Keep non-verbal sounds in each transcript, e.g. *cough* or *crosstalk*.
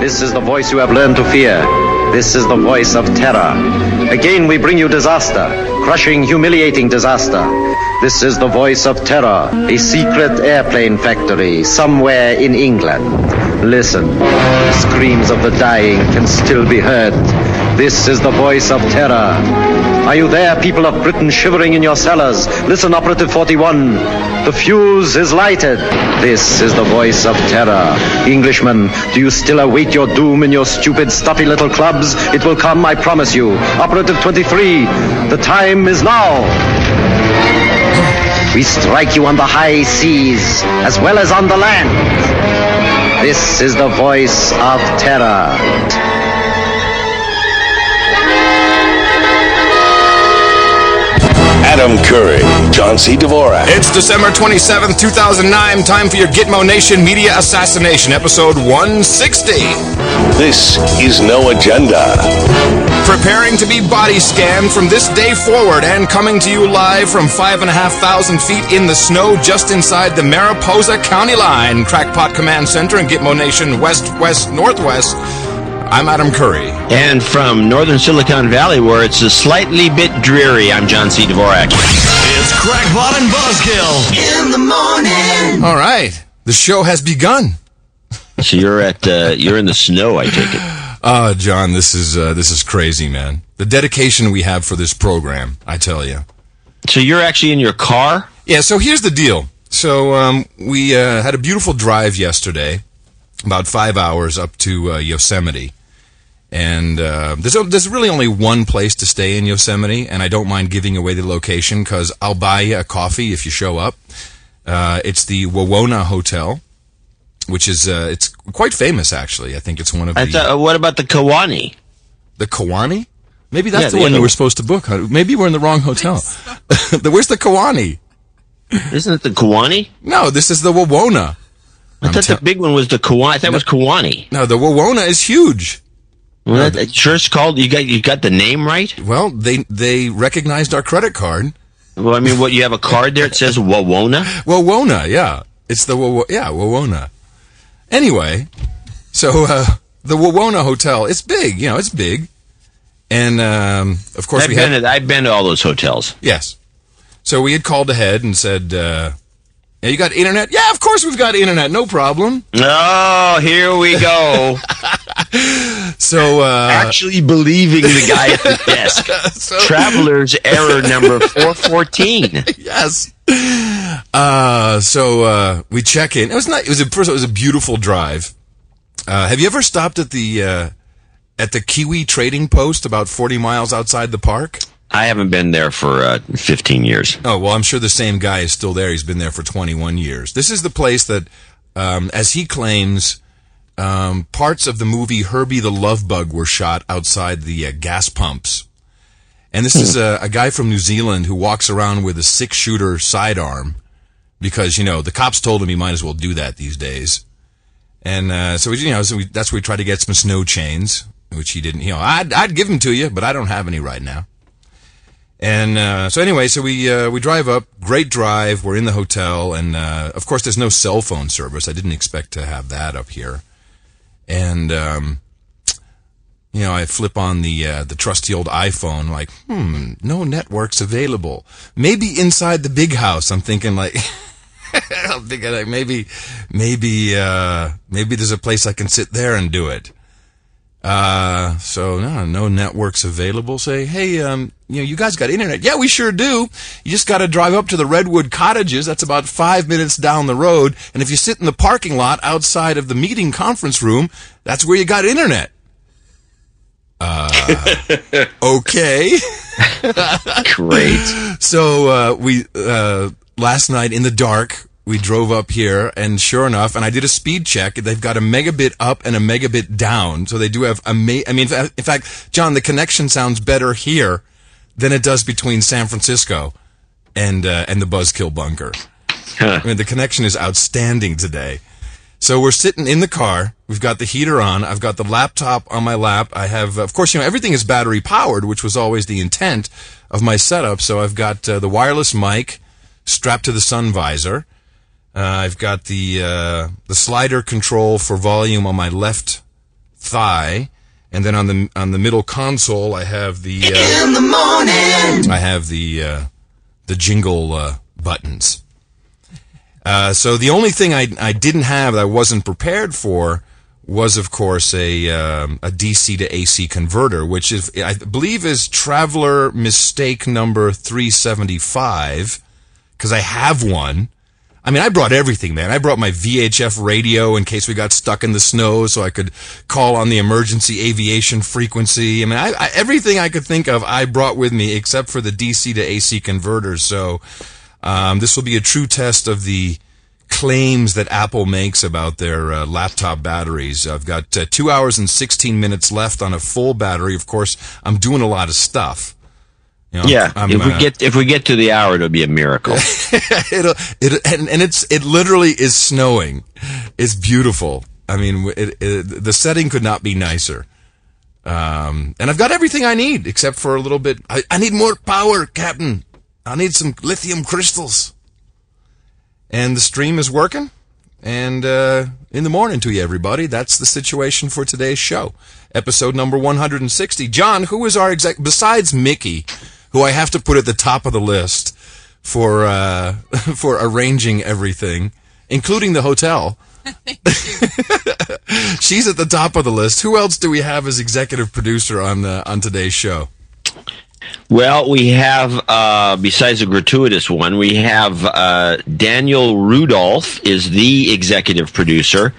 This is the voice you have learned to fear. This is the voice of terror. Again, we bring you disaster, crushing, humiliating disaster. This is the voice of terror, a secret airplane factory somewhere in England. Listen, the screams of the dying can still be heard. This is the voice of terror. Are you there, people of Britain, shivering in your cellars? Listen, Operative 41. The fuse is lighted. This is the voice of terror. Englishmen, do you still await your doom in your stupid, stuffy little clubs? It will come, I promise you. Operative 23, the time is now. We strike you on the high seas as well as on the land. This is the voice of terror. Adam Curry, John C. Dvorak. It's December 27th, 2009. Time for your Gitmo Nation Media Assassination, episode 160. This is No Agenda. Preparing to be body scanned from this day forward and coming to you live from 5,500 feet in the snow just inside the Mariposa County line. Crackpot Command Center in Gitmo Nation, west, west, northwest. I'm Adam Curry. And from northern Silicon Valley, where it's a slightly bit dreary, I'm John C. Dvorak. It's Crackpot and Buzzkill in the morning. All right, the show has begun. So you're at uh, you're in the snow, I take it. Uh, *laughs* John, this is uh, this is crazy, man. The dedication we have for this program, I tell you. So you're actually in your car? Yeah. So here's the deal. So um, we uh, had a beautiful drive yesterday, about five hours up to uh, Yosemite. And uh, there's there's really only one place to stay in Yosemite, and I don't mind giving away the location because I'll buy you a coffee if you show up. Uh, it's the Wawona Hotel, which is uh, it's quite famous actually. I think it's one of I the thought, uh, what about the Kawani? the Kawani. Maybe that's Yeah, the the one you were supposed to book. Maybe we're in the wrong hotel. *laughs* where's the Kawani? Isn't it the Kawani? No, this is the Wawona. I thought tell- the big one was the Kawani. That thought it was Kawani. No, the Wawona is huge. Well, that, that sure it's called. You got you got the name right. Well, they they recognized our credit card. Well, I mean, what you have a card there? It says Wawona. *laughs* Wawona, yeah. It's the yeah, Wawona. Anyway, so uh, the Wawona Hotel, it's big, you know, it's big. And um, of course I've we been had to, I've been to all those hotels. yes. So we had called ahead and said, uh, "Yeah, you got internet? Yeah, of course we've got internet, no problem." Oh, here we go. *laughs* *laughs* So uh, Actually believing the guy at the *laughs* desk. Traveler's error number four fourteen. yes. Uh, so uh, we check in. It was not. It was a, first. It was a beautiful drive. Uh, have you ever stopped at the uh, at the Kiwi Trading Post about forty miles outside the park? I haven't been there for uh, fifteen years. Oh well, I'm sure the same guy is still there. He's been there for 21 years. This is the place that, um, as he claims, um, parts of the movie Herbie the Love Bug were shot outside the uh, gas pumps. And this is a, a guy from New Zealand who walks around with a six shooter sidearm because you know the cops told him he might as well do that these days. And uh, so we, you know, so we, that's where we tried to get some snow chains, which he didn't. You know, I'd, I'd give them to you, but I don't have any right now. And uh, so anyway, so we uh, we drive up. Great drive. We're in the hotel, and uh, of course, there's no cell phone service. I didn't expect to have that up here. And um, you know, I flip on the uh, the trusty old iPhone, like, hmm, no networks available. Maybe inside the big house. I'm thinking like. *laughs* I'm thinking like maybe, maybe, uh, maybe there's a place I can sit there and do it. Uh, so no, no networks available. Say, hey, um, you know, you guys got internet? Yeah, we sure do. You just got to drive up to the Redwood Cottages. That's about five minutes down the road. And if you sit in the parking lot outside of the meeting conference room, that's where you got internet. Uh, *laughs* okay. Great. *laughs* So uh, we uh, last night in the dark we drove up here, and sure enough, and I did a speed check. They've got a megabit up and a megabit down, so they do have a. Ma- I mean, in fact, John, the connection sounds better here than it does between San Francisco and uh, and the Buzzkill bunker. I mean, the connection is outstanding today. So we're sitting in the car. We've got the heater on. I've got the laptop on my lap. I have, of course, you know, everything is battery powered, which was always the intent of my setup. So I've got uh, the wireless mic strapped to the sun visor. Uh, I've got the uh, the slider control for volume on my left thigh, and then on the on the middle console, I have the uh, in the morning. I have the uh, the jingle uh, buttons. Uh, so the only thing I I didn't have that I wasn't prepared for was, of course, a um, a DC to AC converter, which is I believe is Traveler mistake number three seventy five, because I have one. I mean, I brought everything, man. I brought my VHF radio in case we got stuck in the snow, so I could call on the emergency aviation frequency. I mean, I, I, everything I could think of, I brought with me, except for the DC to AC converters. So um, this will be a true test of the claims that Apple makes about their uh, laptop batteries. I've got uh, two hours and 16 minutes left on a full battery. Of course, I'm doing a lot of stuff. You know, yeah, I'm, if we uh, get if we get to the hour, it'll be a miracle. *laughs* it'll it and, and it's it literally is snowing. It's beautiful. I mean, it, it, the setting could not be nicer. Um, and I've got everything I need except for a little bit. I, I need more power, Captain. I need some lithium crystals and the stream is working. And uh, in the morning to you, everybody. That's the situation for today's show, episode number 160. John, who is our exec? Besides Mickey, who I have to put at the top of the list for uh, *laughs* for arranging everything, including the hotel. *laughs* *laughs* She's at the top of the list. Who else do we have as executive producer on uh, on today's show? Well, we have, uh, besides a gratuitous one, we have uh, Daniel Rudolph is the executive producer,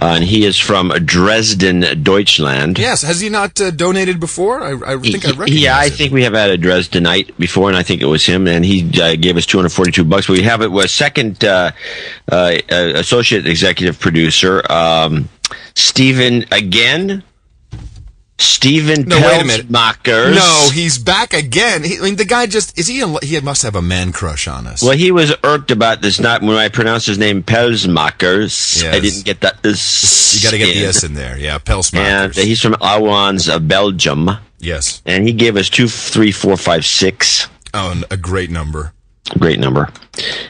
uh, and he is from Dresden, Deutschland. Yes, has he not uh, donated before? I, I think he, I recognize Yeah, I it. think we have had a Dresdenite before, and I think it was him, and he uh, gave us 242 bucks. We have it was second uh, associate executive producer, um, Stephen again Stephen no, wait. No, he's back again. He, I mean, the guy just is he? A, he must have a man crush on us. Well, he was irked about this. Not when I pronounced his name Pelsmakers. Yes. I didn't get that. This you got to get the S in there. Yeah, Pelsmakers. And he's from Ouwans, uh, Belgium. Yes. And he gave us two, three, four, five, six. Oh, a great number. Great number.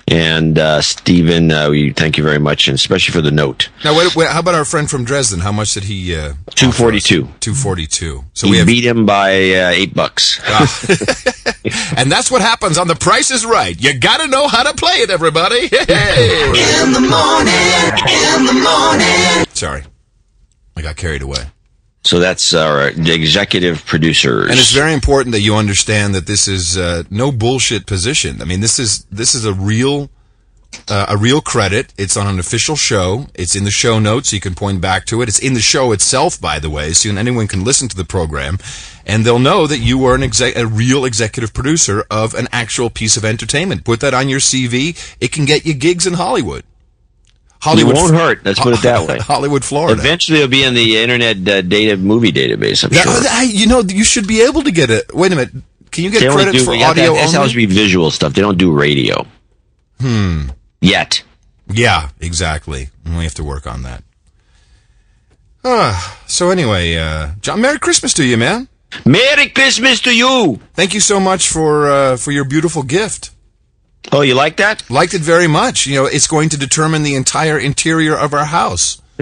And uh, Stephen, uh, we thank you very much, and especially for the note. Now, wait, wait, how about our friend from Dresden? How much did he? Uh, Two forty-two. Two forty-two. So we have... beat him by uh, eight bucks. *laughs* and that's what happens on The Price Is Right. You got to know how to play it, everybody. *laughs* in the morning. In the morning. Sorry, I got carried away. So that's our executive producers. And it's very important that you understand that this is uh, no bullshit position. I mean, this is this is a real uh, a real credit. It's on an official show. It's in the show notes. You can point back to it. It's in the show itself, by the way, so anyone can listen to the program, and they'll know that you were an exec- a real executive producer of an actual piece of entertainment. Put that on your CV. It can get you gigs in Hollywood. Hollywood it won't hurt. Let's put it that way. *laughs* Hollywood, Florida. Eventually, it'll be in the Internet uh, Data Movie Database. I'm sure. you know, you should be able to get it. Wait a minute. Can you get they credits do, for audio that, only? to be visual stuff. They don't do radio. Hmm. Yet. Yeah, exactly. We have to work on that. Ah, so anyway, uh, John, Merry Christmas to you, man. Merry Christmas to you. Thank you so much for uh, for your beautiful gift. Oh, you like that? Liked it very much. You know, it's going to determine the entire interior of our house. *laughs*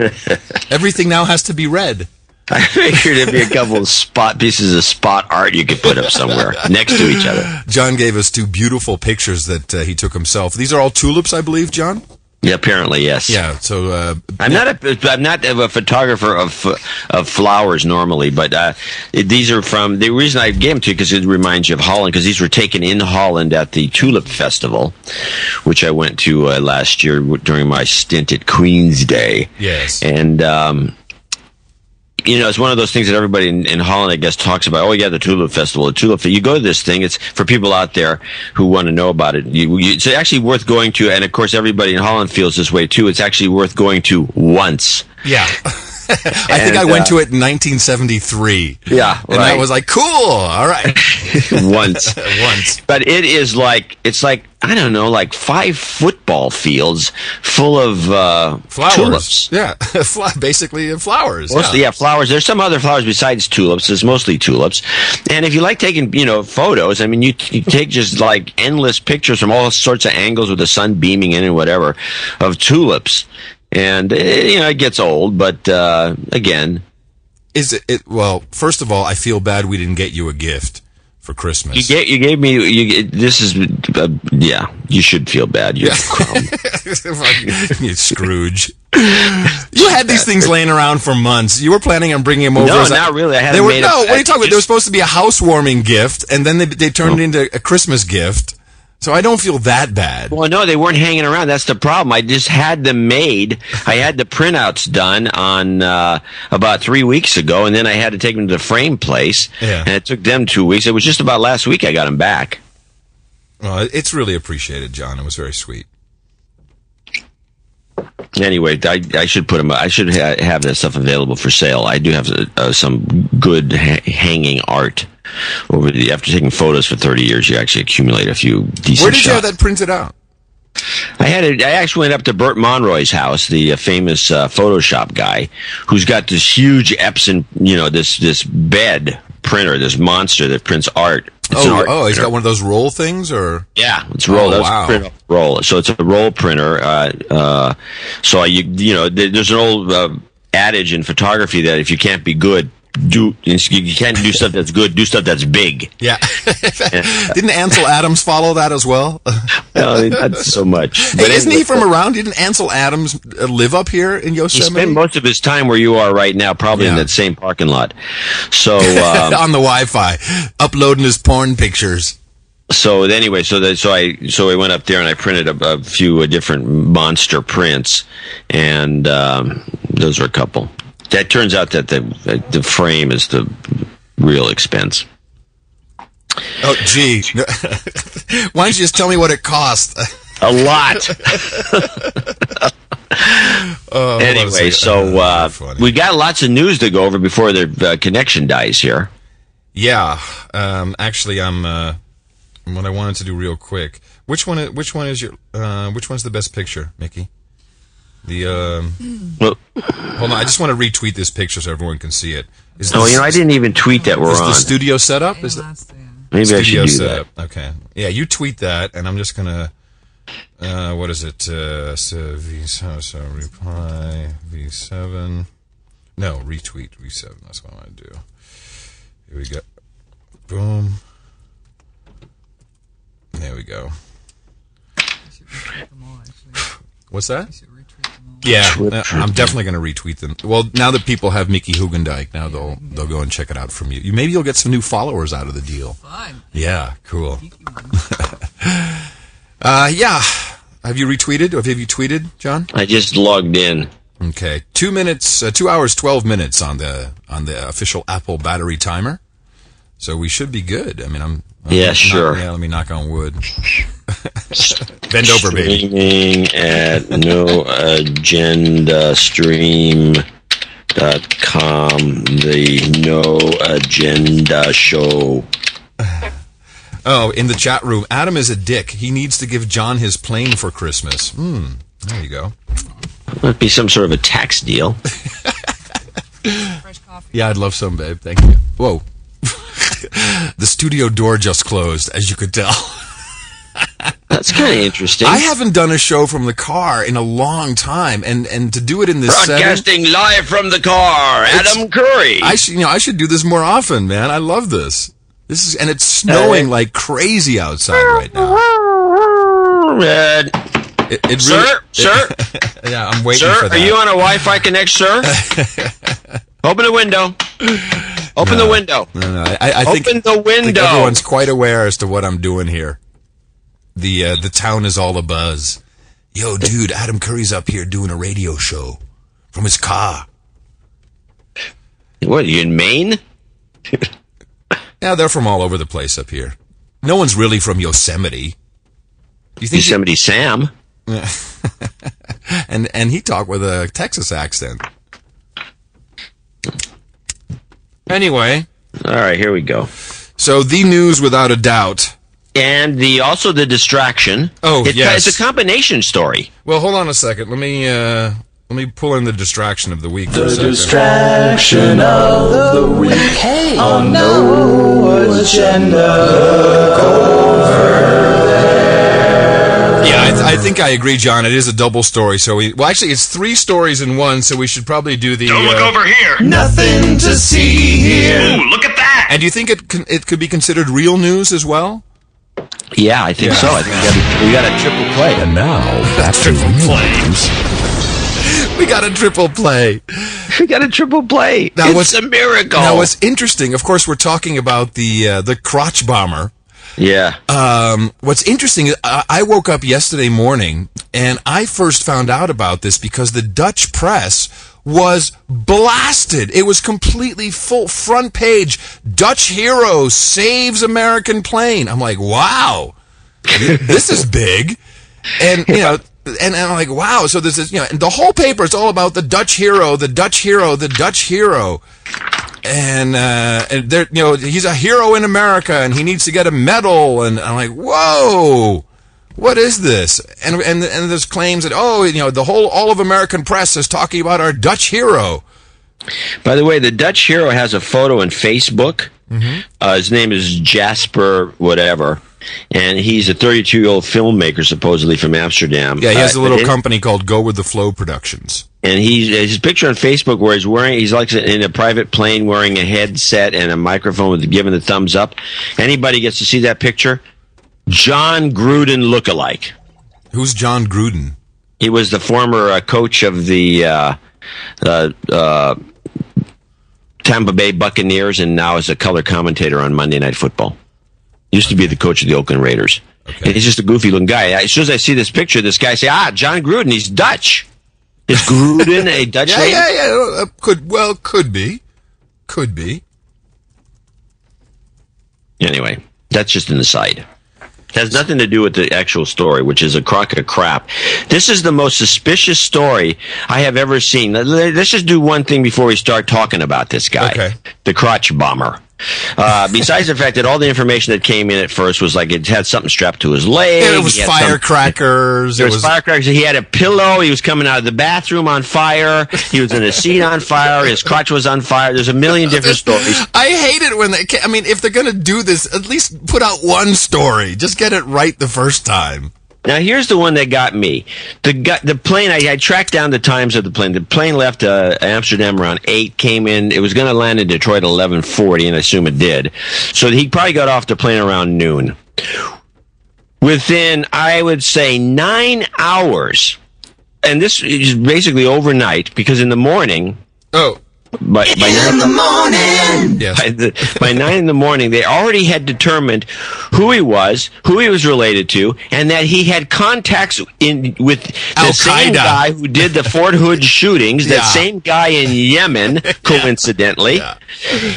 Everything now has to be red. I figured there'd be a couple of spot pieces of spot art you could put up somewhere *laughs* next to each other. John gave us two beautiful pictures that uh, he took himself. These are all tulips, I believe, John. Yeah, apparently yes. Yeah. So uh, I'm not a I'm not a photographer of of flowers normally, but uh, it, these are from the reason I gave them to you because it reminds you of Holland because these were taken in Holland at the Tulip Festival, which I went to uh, last year during my stint at Queen's Day. Yes. And um, you know, it's one of those things that everybody in, in, Holland, I guess, talks about. Oh, yeah, the Tulip Festival, the Tulip. You go to this thing. It's for people out there who want to know about it. You, you, it's actually worth going to, and of course, everybody in Holland feels this way too. It's actually worth going to once. Yeah. *laughs* I think I went uh, to it in 1973. Yeah, and right. I was like, "Cool, all right." *laughs* Once, *laughs* once. But it is like it's like I don't know, like five football fields full of uh, flowers. Tulips. Yeah, *laughs* basically uh, flowers. Mostly, yeah. yeah, flowers. There's some other flowers besides tulips. There's mostly tulips. And if you like taking, you know, photos, I mean, you, you take just like endless pictures from all sorts of angles with the sun beaming in and whatever of tulips and eh, you know it gets old but uh, again is it, it? Well, first of all, I feel bad we didn't get you a gift for Christmas. You gave you gave me you. This is uh, yeah. You should feel bad. You're a *laughs* you Scrooge. You had these things laying around for months. You were planning on bringing them over. No, as a- not really. I hadn't They were no. it- What are you talking about? I There was supposed to be a housewarming gift, and then they they turned it into a Christmas gift. So I don't feel that bad. Well, no, they weren't hanging around. That's the problem. I just had them made. I had the printouts done on uh, about three weeks ago, and then I had to take them to the frame place. Yeah. And it took them two weeks. It was just about last week I got them back. Well, it's really appreciated, John. It was very sweet. Anyway, I, I should put them. I should ha- have that stuff available for sale. I do have uh, some good ha- hanging art over the. After taking photos for thirty years, you actually accumulate a few decent. Where did you shots. have that printed out? I had it. I actually went up to Bert Monroy's house, the uh, famous uh, Photoshop guy, who's got this huge Epson, you know, this this bed printer, this monster that prints art. It's Oh, art oh, he's printer. got one of those roll things, or Yeah, it's roll. Oh, That's wow. print roll. So it's a roll printer. Uh, uh, so I, you, you know, there's an old uh, adage in photography that if you can't be good, do you can't do stuff that's good. Do stuff that's big. yeah. *laughs* Didn't Ansel Adams follow that as well? *laughs* No, not so much. Hey, isn't he from around? Didn't Ansel Adams uh, live up here in Yosemite? He spent most of his time where you are right now, probably in that same parking lot. So, *laughs* um, on the Wi-Fi, uploading his porn pictures. so anyway, so that so I so I went up there and I printed a, a few uh, different monster prints, and um, those are a couple. That turns out that the the frame is the real expense. Oh, gee. *laughs* Why don't you just tell me what it cost? A lot. *laughs* *laughs* Oh, hold on a anyway, so uh, we got lots of news to go over before the uh, connection dies here. Yeah, um, actually, I'm. Uh, what I wanted to do real quick. Which one? Which one is your? Uh, which one's the best picture, Mickey? The. Um, Well, hold on, I just want to retweet this picture so everyone can see it. Is oh, the- you know, I didn't even tweet that we're Is on. the studio set up? Is the Maybe I studio should do that. setup? Okay. Yeah, you tweet that, and I'm just gonna. Uh, what is it? Uh, so V so, so reply V seven. No, retweet V seven. That's what I want to do. Here we go. Boom. There we go. What's that? Yeah, uh, I'm definitely going to retweet them. Well, now that people have Mickey Hoogendijk, now they'll they'll go and check it out from you. you. Maybe you'll get some new followers out of the deal. Fine. Yeah, cool. *laughs* uh, yeah. Have you retweeted? Or have you tweeted, John? I just logged in. Okay, two minutes, uh, two hours, twelve minutes on the on the official Apple battery timer. So we should be good. I mean, I'm. Yeah, knock- sure. Yeah, let me knock on wood. *laughs* Bend over, baby. Streaming at no agenda stream dot com the no agenda show *sighs* Oh, in the chat room, Adam is a dick. He needs to give John his plane for Christmas. Hmm. There you go. might be some sort of a tax deal Fresh *laughs* coffee. Yeah, I'd love some, babe. Thank you. Whoa. *laughs* the studio door just closed, as you could tell. *laughs* that's kind of interesting I haven't done a show from the car in a long time, and and to do it in this setting, broadcasting live from the car adam curry I should you know I should do this more often, man. I love this. This is and it's snowing Uh, like crazy outside right now. Uh, It, it sir really- *laughs* sir yeah, I'm waiting sir for that. are you on a wi-fi connection sir open the window open the window No, no, I, I think, Open the I think window. everyone's quite aware as to what I'm doing here. The uh, the town is all abuzz. Yo, dude, Adam Curry's up here doing a radio show from his car. what you in maine *laughs* Yeah, they're from all over the place up here. No one's really from Yosemite. You think? yosemite sam *laughs* and and he talked with a Texas accent. Anyway, all right here we go so the news without a doubt. and the also the distraction. Oh, it's, yes. it's a combination story. Well, hold on a second. Let me uh let me pull in the distraction of the week for a second. Distraction of the week. Hey, on no agenda. Yeah, I, th- I think I agree, John. It is a double story. So we well, actually, it's three stories in one. So we should probably do the. Don't look uh, over here. Nothing to see here. Ooh, look at that. And do you think it con- it could be considered real news as well? Yeah, I think so. I think we got, a, we got a triple play. And now, back to Triple play. news. *laughs* We got a triple play. We got a triple play. Now, it's a miracle. Now, what's interesting, of course, we're talking about the uh, the crotch bomber. Yeah. Um, what's interesting, I, I woke up yesterday morning and I first found out about this because the Dutch press was blasted. It was completely full front page. Dutch hero saves American plane. I'm like, wow, this is big. And, you know, and, and I'm like, wow. So this is, you know, the whole paper is all about the Dutch hero, the Dutch hero, the Dutch hero and uh, and there, you know, he's a hero in America, and he needs to get a medal. And I'm like, whoa, what is this? And and and there's claims that oh, you know, the whole all of American press is talking about our Dutch hero. By the way, the Dutch hero has a photo on Facebook. Uh, his name is Jasper whatever, and he's a 32 year old filmmaker supposedly from Amsterdam. Yeah, he has Uh, a little but it- company called Go with the Flow Productions. and he's his picture on Facebook where he's wearing he's like in a private plane wearing a headset and a microphone with giving the thumbs up. Anybody gets to see that picture? Jon Gruden lookalike. Who's Jon Gruden? He was the former uh, coach of the uh, uh, uh, Tampa Bay Buccaneers and now is a color commentator on Monday Night Football. Used to be the coach of the Oakland Raiders. And he's just a goofy looking guy. As soon as I see this picture, this guy say, "Ah, Jon Gruden, he's Dutch." Is Gruden a Dutch Yeah, name? yeah, yeah. uh, Could well, could be, could be. Anyway, that's just an aside. It has nothing to do with the actual story, which is a crock of crap. This is the most suspicious story I have ever seen. Let- Let's just do one thing before we start talking about this guy, Okay. the crotch bomber. Uh, besides the fact that all the information that came in at first was like it had something strapped to his leg. It was he had some- firecrackers. there It was, was firecrackers. He had a pillow. He was coming out of the bathroom on fire. He was in a seat on fire. His crotch was on fire. There's a million different stories. *laughs* I hate it when they. I mean, if they're gonna do this, at least put out one story. Just get it right the first time. Now here's the one that got me. The the plane I, I tracked down the times of the plane. The plane left uh, Amsterdam around eight. Came in. It was going to land in Detroit at eleven forty, and I assume it did. So he probably got off the plane around noon. Within I would say nine hours, and this is basically overnight because in the morning. Oh, By, by In the morning. yes. by, the, by nine in the morning, they already had determined who he was, who he was related to, and that he had contacts in with the same Al-Qaeda. guy who did the Fort Hood *laughs* shootings. That Yeah. same guy in Yemen, *laughs* coincidentally, Yeah.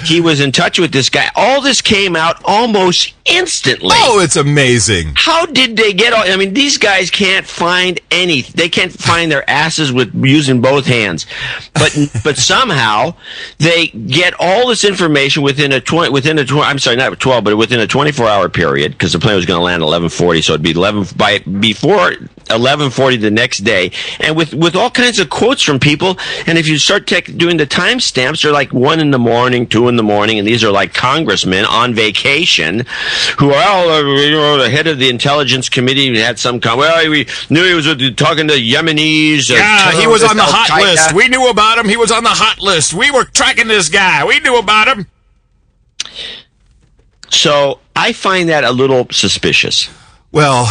he was in touch with this guy. All this came out almost instantly. Oh, it's amazing. How did they get all? I mean, these guys can't find any. They can't find their asses with using both hands, but but somehow they get all this information within a twenty within a twenty. I'm sorry, not twelve, but within a 24 hour period because the plane was going to land 11:40, so it'd be 11 by before 11:40 the next day, and with with all kinds of quotes from people. And if you start tech doing the timestamps, they're like one in the morning, two in the morning, and these are like congressmen on vacation who are all uh, you know the head of the intelligence committee had some com- well we knew he was with, talking to Yemenis. Yeah, he was on the hot list. We knew about him. He was on the hot list. We were tracking this guy. We knew about him. So I find that a little suspicious. Well,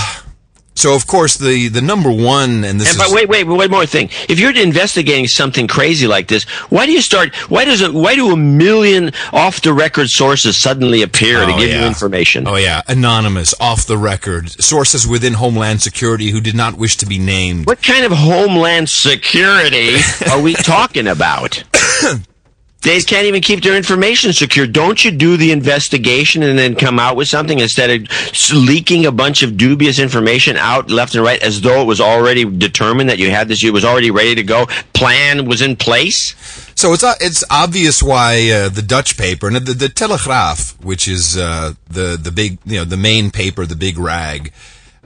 so of course the the number one, and this And but wait, wait, one more thing. If you're investigating something crazy like this, why do you start? Why does it? Why do a million off the record sources suddenly appear to Oh, give you information? Oh yeah, anonymous, off the record, sources within Homeland Security who did not wish to be named. What kind of homeland security are we talking about? *coughs* *coughs* *coughs* They can't even keep their information secure. Don't you do the investigation and then come out with something instead of leaking a bunch of dubious information out left and right as though it was already determined that you had this, it was already ready to go, plan was in place? So it's uh, it's obvious why uh, the Dutch paper and the, the Telegraaf, which is uh, the the big you know the main paper, the big rag.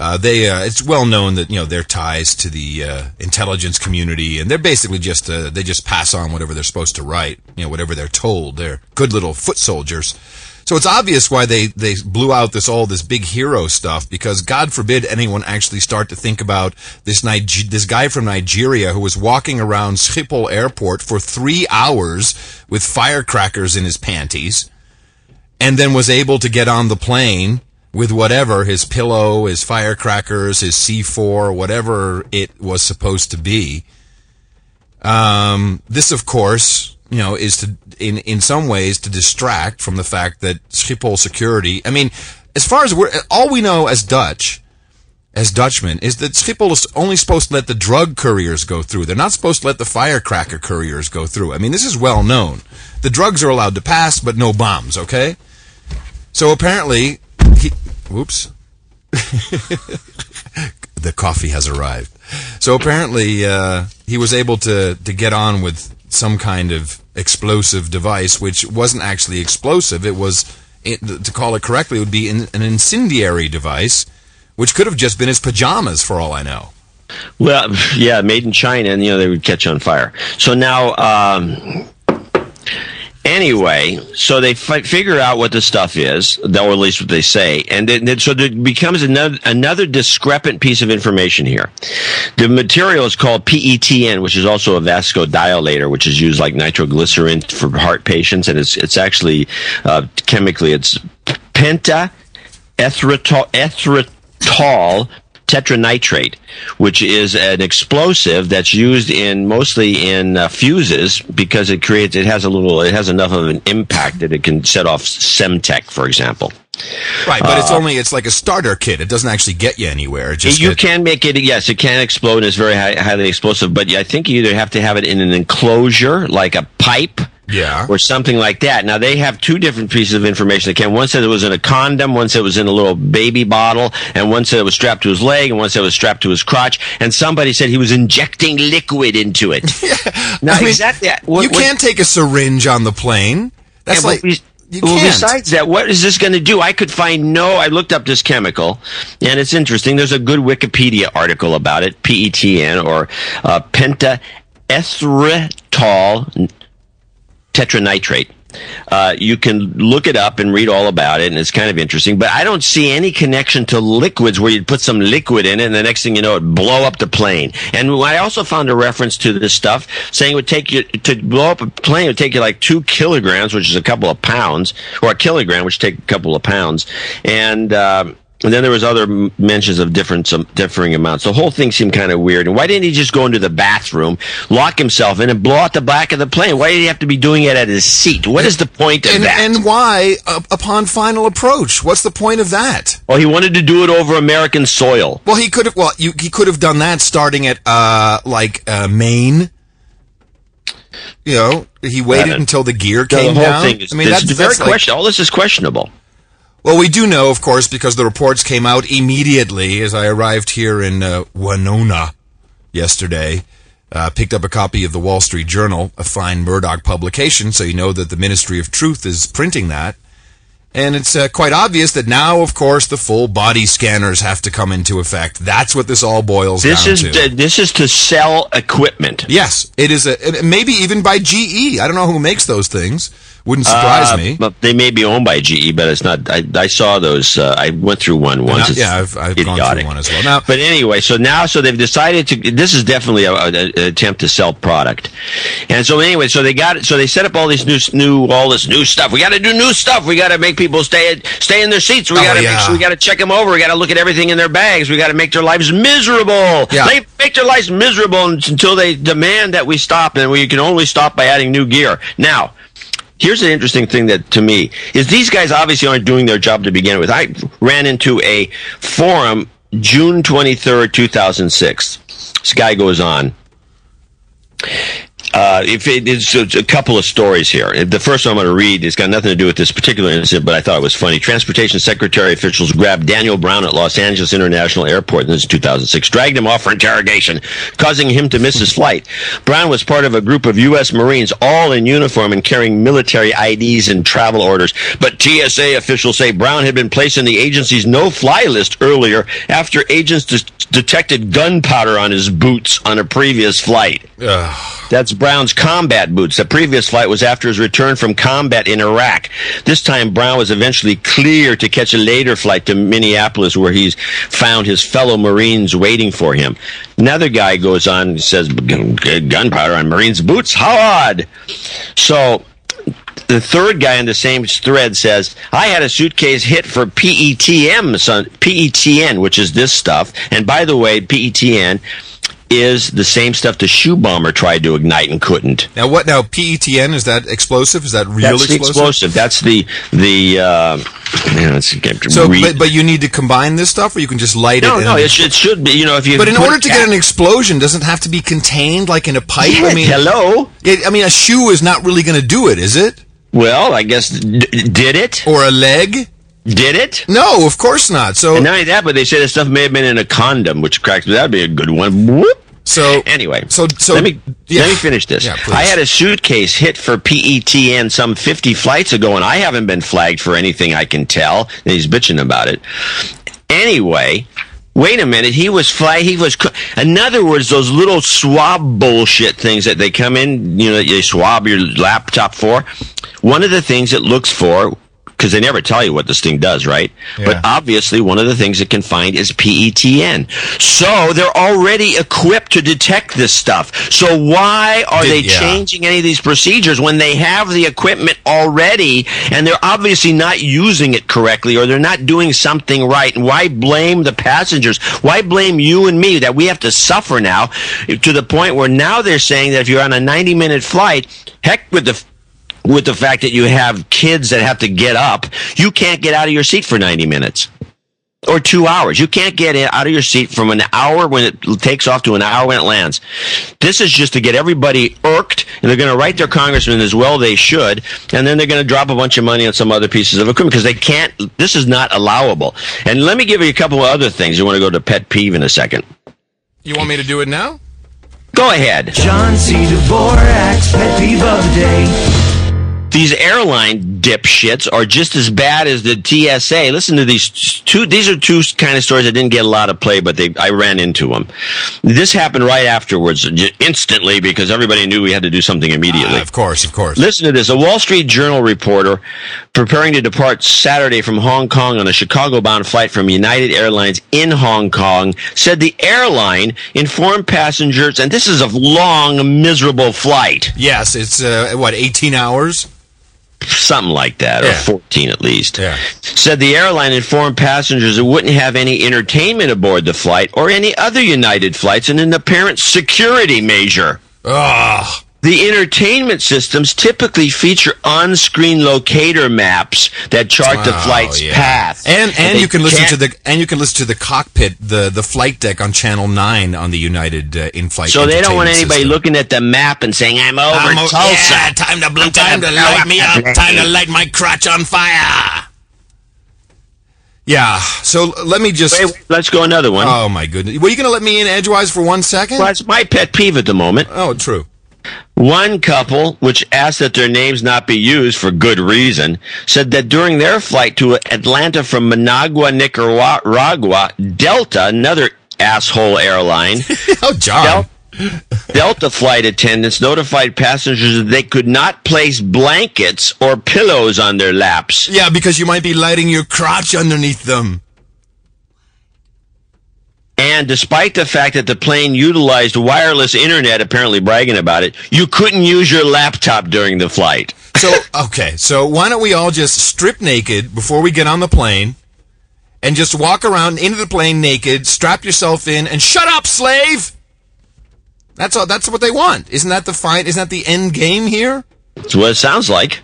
Uh, they uh, it's well known that you know their ties to the uh, intelligence community, and they're basically just uh, they just pass on whatever they're supposed to write, you know whatever they're told. They're good little foot soldiers. So it's obvious why they, they blew out this all this big hero stuff because God forbid anyone actually start to think about this Niger- this guy from Nigeria who was walking around Schiphol airport for three hours with firecrackers in his panties and then was able to get on the plane with whatever his pillow, his firecrackers, his C4, whatever it was supposed to be. Um, this, of course, you know, is to in in some ways to distract from the fact that Schiphol security. I mean, as far as we're all we know as Dutch, as Dutchmen, is that Schiphol is only supposed to let the drug couriers go through. They're not supposed to let the firecracker couriers go through. I mean, this is well known. The drugs are allowed to pass, but no bombs. Okay. So apparently, he, whoops. *laughs* the coffee has arrived. So apparently, uh, he was able to, to get on with some kind of explosive device, which wasn't actually explosive. It was, it, to call it correctly, would be in, an incendiary device, which could have just been his pajamas, for all I know. Well, yeah, made in China, and you know they would catch on fire. So now, um, Anyway, so they figure out what the stuff is, or at least what they say, and then, so there becomes another another discrepant piece of information here. The material is called PETN, which is also a vasodilator, which is used like nitroglycerin for heart patients, and it's it's actually uh, chemically it's penta erythritol tetranitrate, which is an explosive that's used in mostly in uh, fuses because it creates it has a little it has enough of an impact that it can set off Semtex, for example. Right, but uh, it's only it's like a starter kit. It doesn't actually get you anywhere. just you can make it. Yes, it can explode. and It's very high, highly explosive. But I think you either have to have it in an enclosure, like a pipe, yeah, or something like that. Now they have two different pieces of information. They came. one said it was in a condom, one said it was in a little baby bottle, and one said it was strapped to his leg, and one said it was strapped to his crotch, and somebody said he was injecting liquid into it. *laughs* Now I mean, exactly, what, you can't take a syringe on the plane. That's like. We, well, can't. besides that, what is this going to do? I could find no. I looked up this chemical, and it's interesting. There's a good Wikipedia article about it, PETN or uh, tetranitrate. Uh, you can look it up and read all about it, and it's kind of interesting. But I don't see any connection to liquids where you'd put some liquid in it, and the next thing you know, it blow up the plane. And I also found a reference to this stuff saying it would take you to blow up a plane. Would take you like two kilograms, which is a couple of pounds, or a kilogram, which take a couple of pounds, and. Uh, and then there was other mentions of different some differing amounts. The whole thing seemed kind of weird. And why didn't he just go into the bathroom, lock himself in, and blow out the back of the plane? Why did he have to be doing it at his seat? What is the point of and, that? And why, uh, upon final approach, what's the point of that? Well, he wanted to do it over American soil. Well, he could have. Well, you, he could have done that starting at uh, like uh, Maine. You know, he waited until the gear came the whole down. Thing is, I mean, that's, very like, question. All this is questionable. Well, we do know, of course, because the reports came out immediately as I arrived here in uh, Wawona yesterday. Uh, picked up a copy of the Wall Street Journal, a fine Murdoch publication, so you know that the Ministry of Truth is printing that. And it's uh, quite obvious that now, of course, the full body scanners have to come into effect. That's what this all boils this down is to. this is to sell equipment. Yes, it is. A, maybe even by GE. I don't know who makes those things. Wouldn't surprise uh, me. But they may be owned by GE, but it's not. I, I saw those. Uh, I went through one once. Yeah, I've, I've gone through one as well. Now, but anyway, so now, so they've decided to. This is definitely an attempt to sell product, and so anyway, so they got it. So they set up all these new, new, all this new stuff. We got to do new stuff. We got to make people stay, stay in their seats. We oh, got to yeah. make sure. We got to check them over. We got to look at everything in their bags. We got to make their lives miserable. Yeah. They make their lives miserable until they demand that we stop, and we can only stop by adding new gear. Now Here's an interesting thing that to me is these guys obviously aren't doing their job to begin with. I ran into a forum June 23rd, 2006. This guy goes on uh, if it, it's, it's, a couple of stories here. The first one I'm going to read has got nothing to do with this particular incident, but I thought it was funny. Transportation Secretary officials grabbed Daniel Brown at Los Angeles International Airport. This is 2006. Dragged him off for interrogation, causing him to miss his flight. Brown was part of a group of U.S. Marines, all in uniform and carrying military IDs and travel orders. But TSA officials say Brown had been placed in the agency's no-fly list earlier after agents de- detected gunpowder on his boots on a previous flight. Ugh. That's Brown's combat boots. The previous flight was after his return from combat in Iraq. This time, Brown was eventually clear to catch a later flight to Minneapolis where he's found his fellow Marines waiting for him. Another guy goes on and says, gunpowder on Marines' boots? How odd. So, the third guy in the same thread says, I had a suitcase hit for PETM, son, PETN, which is this stuff. And by the way, PETN is the same stuff the shoe bomber tried to ignite and couldn't. Now, what? Now, PETN is that explosive? Is that real That's the explosive? That's the the. Uh, man, it's, so, but, but you need to combine this stuff, or you can just light no, it. No, no, it should, it should be. You know, if you. But in order to get an explosion, doesn't have to be contained like in a pipe. Yeah, I mean, hello. It, I mean, a shoe is not really going to do it, is it? Well, I guess d- did it or a leg? Did it? No, of course not. So and not only that, but they said the stuff may have been in a condom, which cracks me. That'd be a good one. Whoop. So anyway, so so let me yeah. let me finish this. Yeah, I had a suitcase hit for PETN some 50 flights ago, and I haven't been flagged for anything I can tell. And he's bitching about it. Anyway, Wait a minute. He was fly. He was. In other words, those little swab bullshit things that they come in. You know, they swab your laptop for. One of the things it looks for because they never tell you what this thing does, right? Yeah. But obviously, one of the things it can find is PETN. So they're already equipped to detect this stuff. So why are they yeah. changing any of these procedures when they have the equipment already and they're obviously not using it correctly or they're not doing something right? And why blame the passengers? Why blame you and me that we have to suffer now to the point where now they're saying that if you're on a 90 minute flight, heck with the with the fact that you have kids that have to get up, you can't get out of your seat for 90 minutes or two hours. You can't get out of your seat from an hour when it takes off to an hour when it lands. This is just to get everybody irked, and they're going to write their congressman as well they should, and then they're going to drop a bunch of money on some other pieces of equipment because they can't. This is not allowable. And let me give you a couple of other things. You want to go to pet peeve in a second? You want me to do it now? Go ahead. John C. Dvorak's pet peeve of the day. These airline dipshits are just as bad as the TSA. Listen to these two. These are two kind of stories that didn't get a lot of play, but they I ran into them. This happened right afterwards, instantly, because everybody knew we had to do something immediately. Uh, of course, of course. Listen to this: a Wall Street Journal reporter preparing to depart Saturday from Hong Kong on a Chicago-bound flight from United Airlines in Hong Kong said the airline informed passengers, and this is a long, miserable flight. Yes, it's uh, what eighteen hours something like that, yeah. or 14 at least. Yeah. Said the airline informed passengers it wouldn't have any entertainment aboard the flight or any other United flights in an apparent security measure. Ugh. The entertainment systems typically feature on-screen locator maps that chart oh, the flight's yeah. path. And and, you can listen to the and you can listen to the cockpit, the the flight deck on channel 9 on the United uh, in-flight So they don't want anybody system. looking at the map and saying I'm over I'm Tulsa. Yeah, time to blow, time to light me up, time to light my crotch on fire. Yeah. So let me just. Wait, wait, let's go another one. Oh my goodness. Were you going to let me in edgewise for one second? Well, that's my pet peeve at the moment. Oh, true. One couple, which asked that their names not be used for good reason, said that during their flight to Atlanta from Managua, Nicaragua, Delta, another asshole airline, *laughs* oh, John. Del- Delta flight attendants notified passengers that they could not place blankets or pillows on their laps. Yeah, because you might be lighting your crotch underneath them. And despite the fact that the plane utilized wireless internet, apparently bragging about it, you couldn't use your laptop during the flight. So, *laughs* okay, so why don't we all just strip naked before we get on the plane and just walk around into the plane naked, strap yourself in, and shut up, slave! That's all, that's what they want. Isn't that the fight? Isn't that the end game here? That's what it sounds like.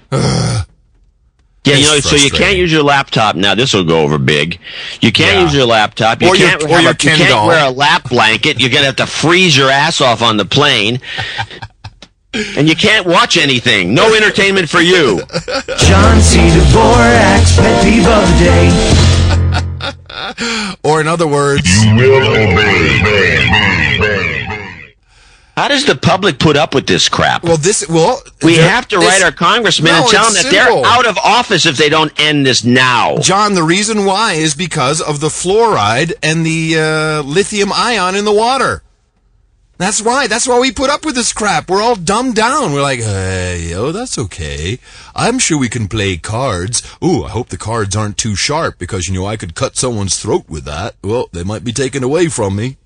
Yeah, you know, so you can't use your laptop now. This will go over big. You can't yeah. use your laptop. You or can't, your, or your a, you can't wear a lap blanket. You're gonna have to freeze your ass off on the plane. and you can't watch anything. No entertainment for you. John C. Dvorak's pet peeve of the day. or in other words, you will obey. How does the public put up with this crap? Well, this well, we have to write our congressmen no, and tell them that simple. they're out of office if they don't end this now. John, the reason why is because of the fluoride and the uh, lithium ion in the water. That's why. That's why we put up with this crap. We're all dumbed down. We're like, hey, oh, that's okay. I'm sure we can play cards. Ooh, I hope the cards aren't too sharp because, you know, I could cut someone's throat with that. Well, they might be taken away from me.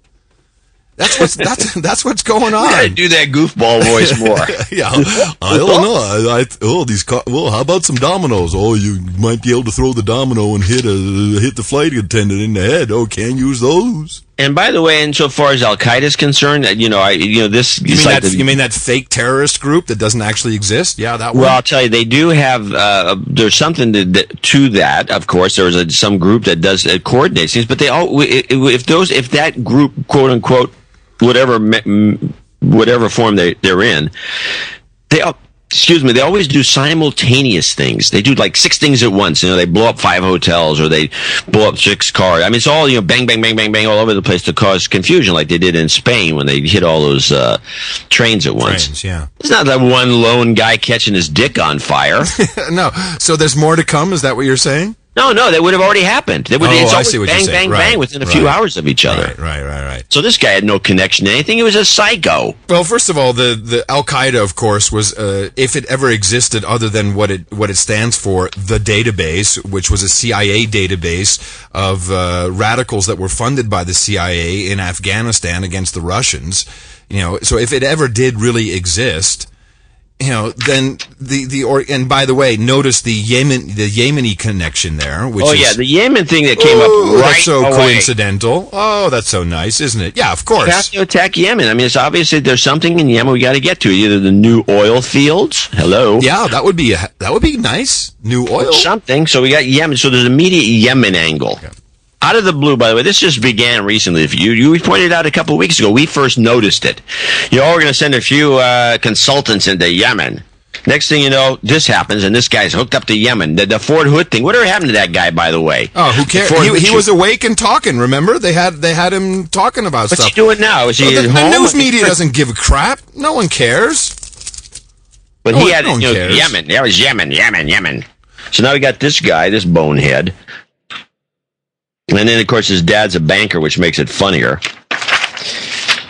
That's what's that's *laughs* that's what's going on. do that goofball voice more. *laughs* yeah, *laughs* I don't know. I, I oh these car- well, how about some dominoes? Oh, you might be able to throw the domino and hit a hit the flight attendant in the head. Oh, can use those. And by the way, insofar as Al Qaeda is concerned, you know, I you know this. You mean like that? the- You mean that fake terrorist group that doesn't actually exist? Yeah, that one. Well, I'll tell you, they do have. Uh, there's something to, that, to that. Of course, there's a, some group that does uh, coordinates things, but they all. If if those, if that group, quote unquote, whatever, whatever form they they're in, they. all Excuse me. They always do simultaneous things. They do like six things at once. You know, they blow up five hotels or they blow up six cars. I mean, it's all you know, bang, bang, bang, bang, bang, all over the place to cause confusion, like they did in Spain when they hit all those uh, trains at once. Trains, yeah. It's not that one lone guy catching his dick on fire. *laughs* no. So there's more to come. Is that what you're saying? No, no, that would have already happened. They would, Oh, it's I always see what you're bang, bang, Right, bang within a few hours of each other. Right, right, right, right. So this guy had no connection to anything. He was a psycho. Well, first of all, the, the Al Qaeda, of course, was uh, if it ever existed, other than what it what it stands for, the database, which was a CIA database of uh, radicals that were funded by the CIA in Afghanistan against the Russians. You know, so if it ever did really exist, you know, then the the or and by the way, notice the Yemen the Yemeni connection there, which Oh is, yeah, the Yemen thing that came Ooh, up right that's so away. coincidental. Oh, that's so nice, isn't it? Yeah, of Have course. to attack Yemen. I mean, it's obviously there's something in Yemen we got to get to. Either the new oil fields, hello, Yeah, that would be a, that would be nice. New oil. something. So we got Yemen. So there's immediate Yemen angle. Out of the blue, by the way, this just began recently. If you you pointed out a couple weeks ago, we first noticed it. You know, we're going to send a few uh, consultants into Yemen. Next thing you know, this happens, and this guy's hooked up to Yemen. The, the Fort Hood thing. Whatever happened to that guy, by the way? Oh, who cares? He, he was awake and talking. Remember, they had they had him talking about What's stuff. he doing now? Is he Well, at the, the news media doesn't give a crap. No one cares. But No he one- had no you know. Yemen. There was Yemen, Yemen, Yemen. So now we got this guy, this bonehead. And then, of course, his dad's a banker, which makes it funnier.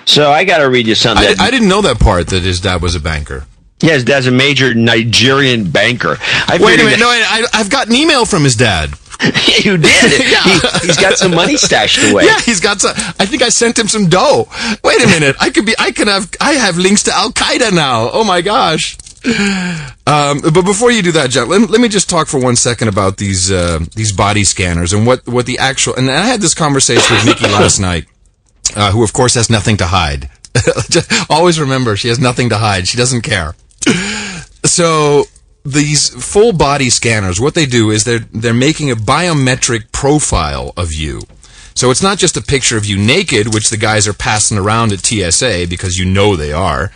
So I got to read you something. I, that, I didn't know that part that his dad was a banker. yeah, his dad's a major Nigerian banker. I Wait a minute, no, I, I- I've got an email from his dad. *laughs* you did. *laughs* Yeah. he, has got some money stashed away. Yeah, he's got some. I think I sent him some dough. Wait a minute, I could be. I can have. I have links to Al Qaeda now. Oh my gosh. Um, but before you do that, John, let, let me just talk for one second about these uh, these body scanners and what what the actual. And I had this conversation with Nikki *laughs* last night, uh, who of course has nothing to hide. *laughs* Just always remember, she has nothing to hide. She doesn't care. So these full body scanners, what they do is they're they're making a biometric profile of you. So it's not just a picture of you naked, which the guys are passing around at TSA because you know they are.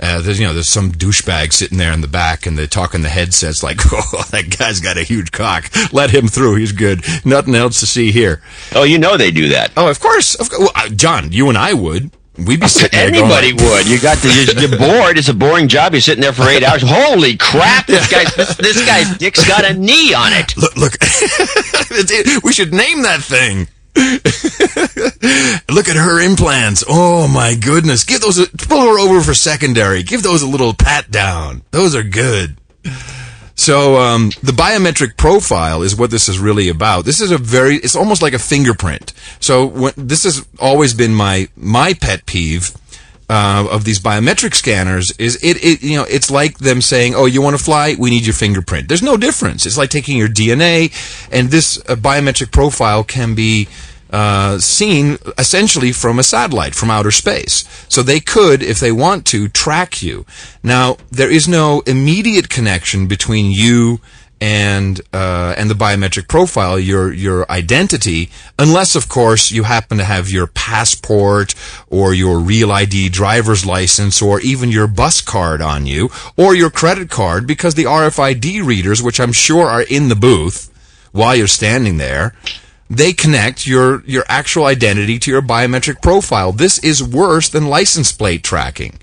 Uh, there's you know there's some douchebag sitting there in the back and they talk in the headsets like, *laughs* oh, that guy's got a huge cock. Let him through. He's good. Nothing else to see here. Oh, you know they do that. Oh, of course. Of course. Well, uh, John, you and I would. We'd be sitting there Anybody like, would. You got the you're, bored. It's a boring job. You're sitting there for eight hours. Holy crap! This guy's this, this guy's dick's got a knee on it. Look, look. *laughs* we should name that thing. *laughs* look at her implants. Oh my goodness. Give those, a, pull her over for secondary. Give those a little pat down. Those are good. So, um, the biometric profile is what this is really about. This is a very, it's almost like a fingerprint. So, when, this has always been my, my pet peeve. Uh, of these biometric scanners is it, it you know it's like them saying oh you want to fly we need your fingerprint there's no difference it's like taking your DNA and this uh, biometric profile can be uh, seen essentially from a satellite from outer space. So they could if they want to track you. Now there is no immediate connection between you and uh, and the biometric profile, your your identity, unless of course you happen to have your passport or your real ID driver's license or even your bus card on you or your credit card, because the RFID readers, which I'm sure are in the booth while you're standing there, they connect your your actual identity to your biometric profile. This is worse than license plate tracking.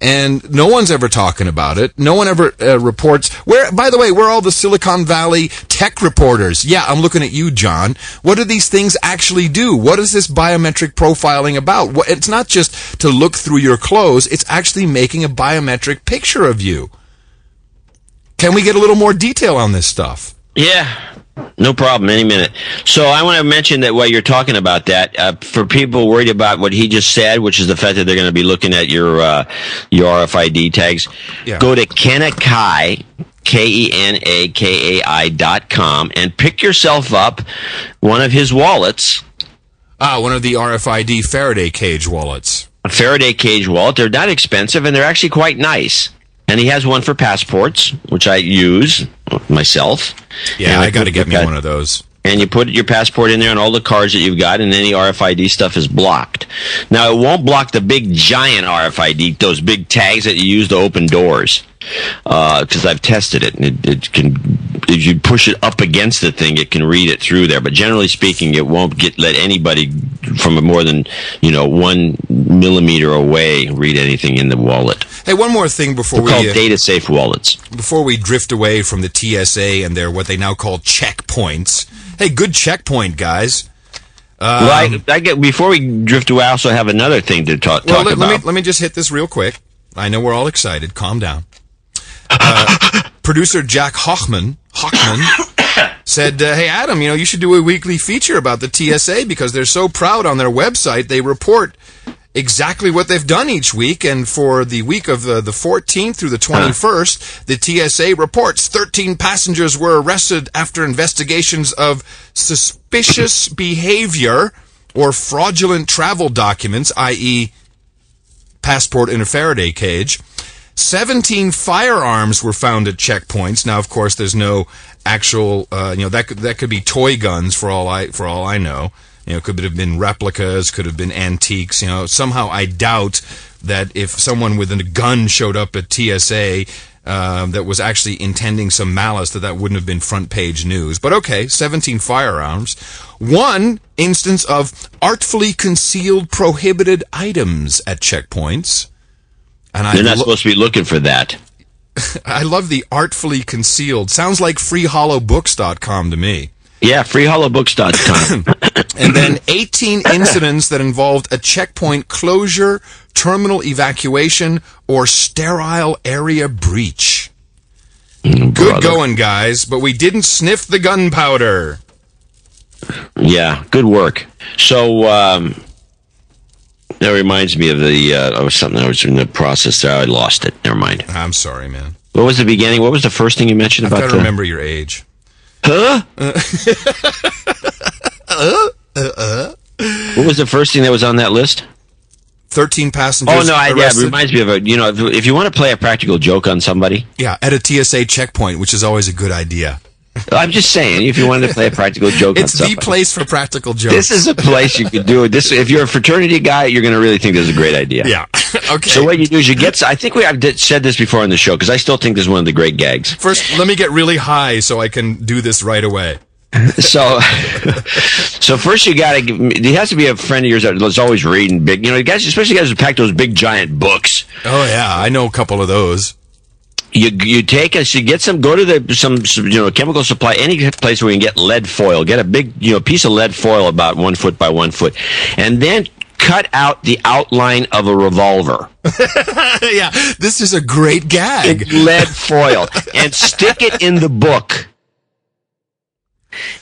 and no one's ever talking about it. No one ever uh, reports. Where, by the way, where all the Silicon Valley tech reporters? Yeah, I'm looking at you, John. What do these things actually do? What is this biometric profiling about? What, it's not just to look through your clothes. It's actually making a biometric picture of you. Can we get a little more detail on this stuff? Yeah, no problem. Any minute. So I want to mention that while you're talking about that, uh, for people worried about what he just said, which is the fact that they're going to be looking at your uh, your RFID tags, Yeah. go to Kenakai. K E N A K A I dot com and pick yourself up one of his wallets, Ah, one of the RFID Faraday cage wallets. a Faraday cage wallet. They're not expensive and they're actually quite nice. And he has one for passports, which I use myself. Yeah, And I got to get me got- one of those. and you put your passport in there and all the cards that you've got and any RFID stuff is blocked. Now it won't block the big giant RFID, those big tags that you use to open doors. Uh, because I've tested it, and it, it can. If you push it up against the thing, it can read it through there. But generally speaking, it won't get let anybody from more than you know one millimeter away read anything in the wallet. Hey, one more thing before They're we called uh, data safe wallets. before we drift away from the TSA and their what they now call checkpoints. Hey, good checkpoint, guys. well, I, I get before we drift away. I also have another thing to talk, Well, talk let, about. let me let me just hit this real quick. I know we're all excited. Calm down. *laughs* Uh, producer Jack Hochman Hochman *coughs* said, uh, "Hey Adam, you know you should do a weekly feature about the TSA because they're so proud on their website. They report." Exactly what they've done each week, and for the week of uh, the 14th through the 21st, the TSA reports 13 passengers were arrested after investigations of suspicious behavior or fraudulent travel documents, i.e., passport in a Faraday cage. 17 firearms were found at checkpoints. Now, of course, there's no actual, uh, you know, that could, that could be toy guns for all I, for all I know. You know, could have been replicas, could have been antiques. You know, somehow I doubt that if someone with a gun showed up at TSA um, that was actually intending some malice, that that wouldn't have been front page news. But okay, 17 firearms. One instance of artfully concealed prohibited items at checkpoints. And I They're not lo- supposed to be looking for that. *laughs* I love the artfully concealed. Sounds like freehollowbooks.com to me. Yeah, freehollowbooks.com. *laughs* And then 18 *laughs* incidents that involved a checkpoint closure, terminal evacuation, or sterile area breach. Good going, guys, but we didn't sniff the gunpowder. Yeah, good work. So um, that reminds me of the uh, of something I was in the process there. I lost it. Never mind. I'm sorry, man. What was the beginning? What was the first thing you mentioned I've about got to the? remember your age. Huh? *laughs* what was the first thing that was on that list? 13 passengers Oh no, I, yeah, it reminds me of a. You know, if, if you want to play a practical joke on somebody, yeah, at a TSA checkpoint, which is always a good idea. I'm just saying, if you wanted to play a practical joke It's the place for practical jokes. this is a place you could do it. This, if you're a fraternity guy, you're going to really think this is a great idea. yeah. *laughs* okay. So what you do is you get. I think we have said this before on the show because I still think this is one of the great gags. First, let me get really high so I can do this right away. *laughs* So, *laughs* so first you got to. He has to be a friend of yours that's always reading big. You know, guys, especially guys who pack those big giant books. Oh yeah, I know a couple of those. You you take us. You get some. Go to the some, you know chemical supply. Any place where you can get lead foil. Get a big you know piece of lead foil about one foot by one foot, and then cut out the outline of a revolver. *laughs* yeah, this is a great gag. lead foil and stick it in the book.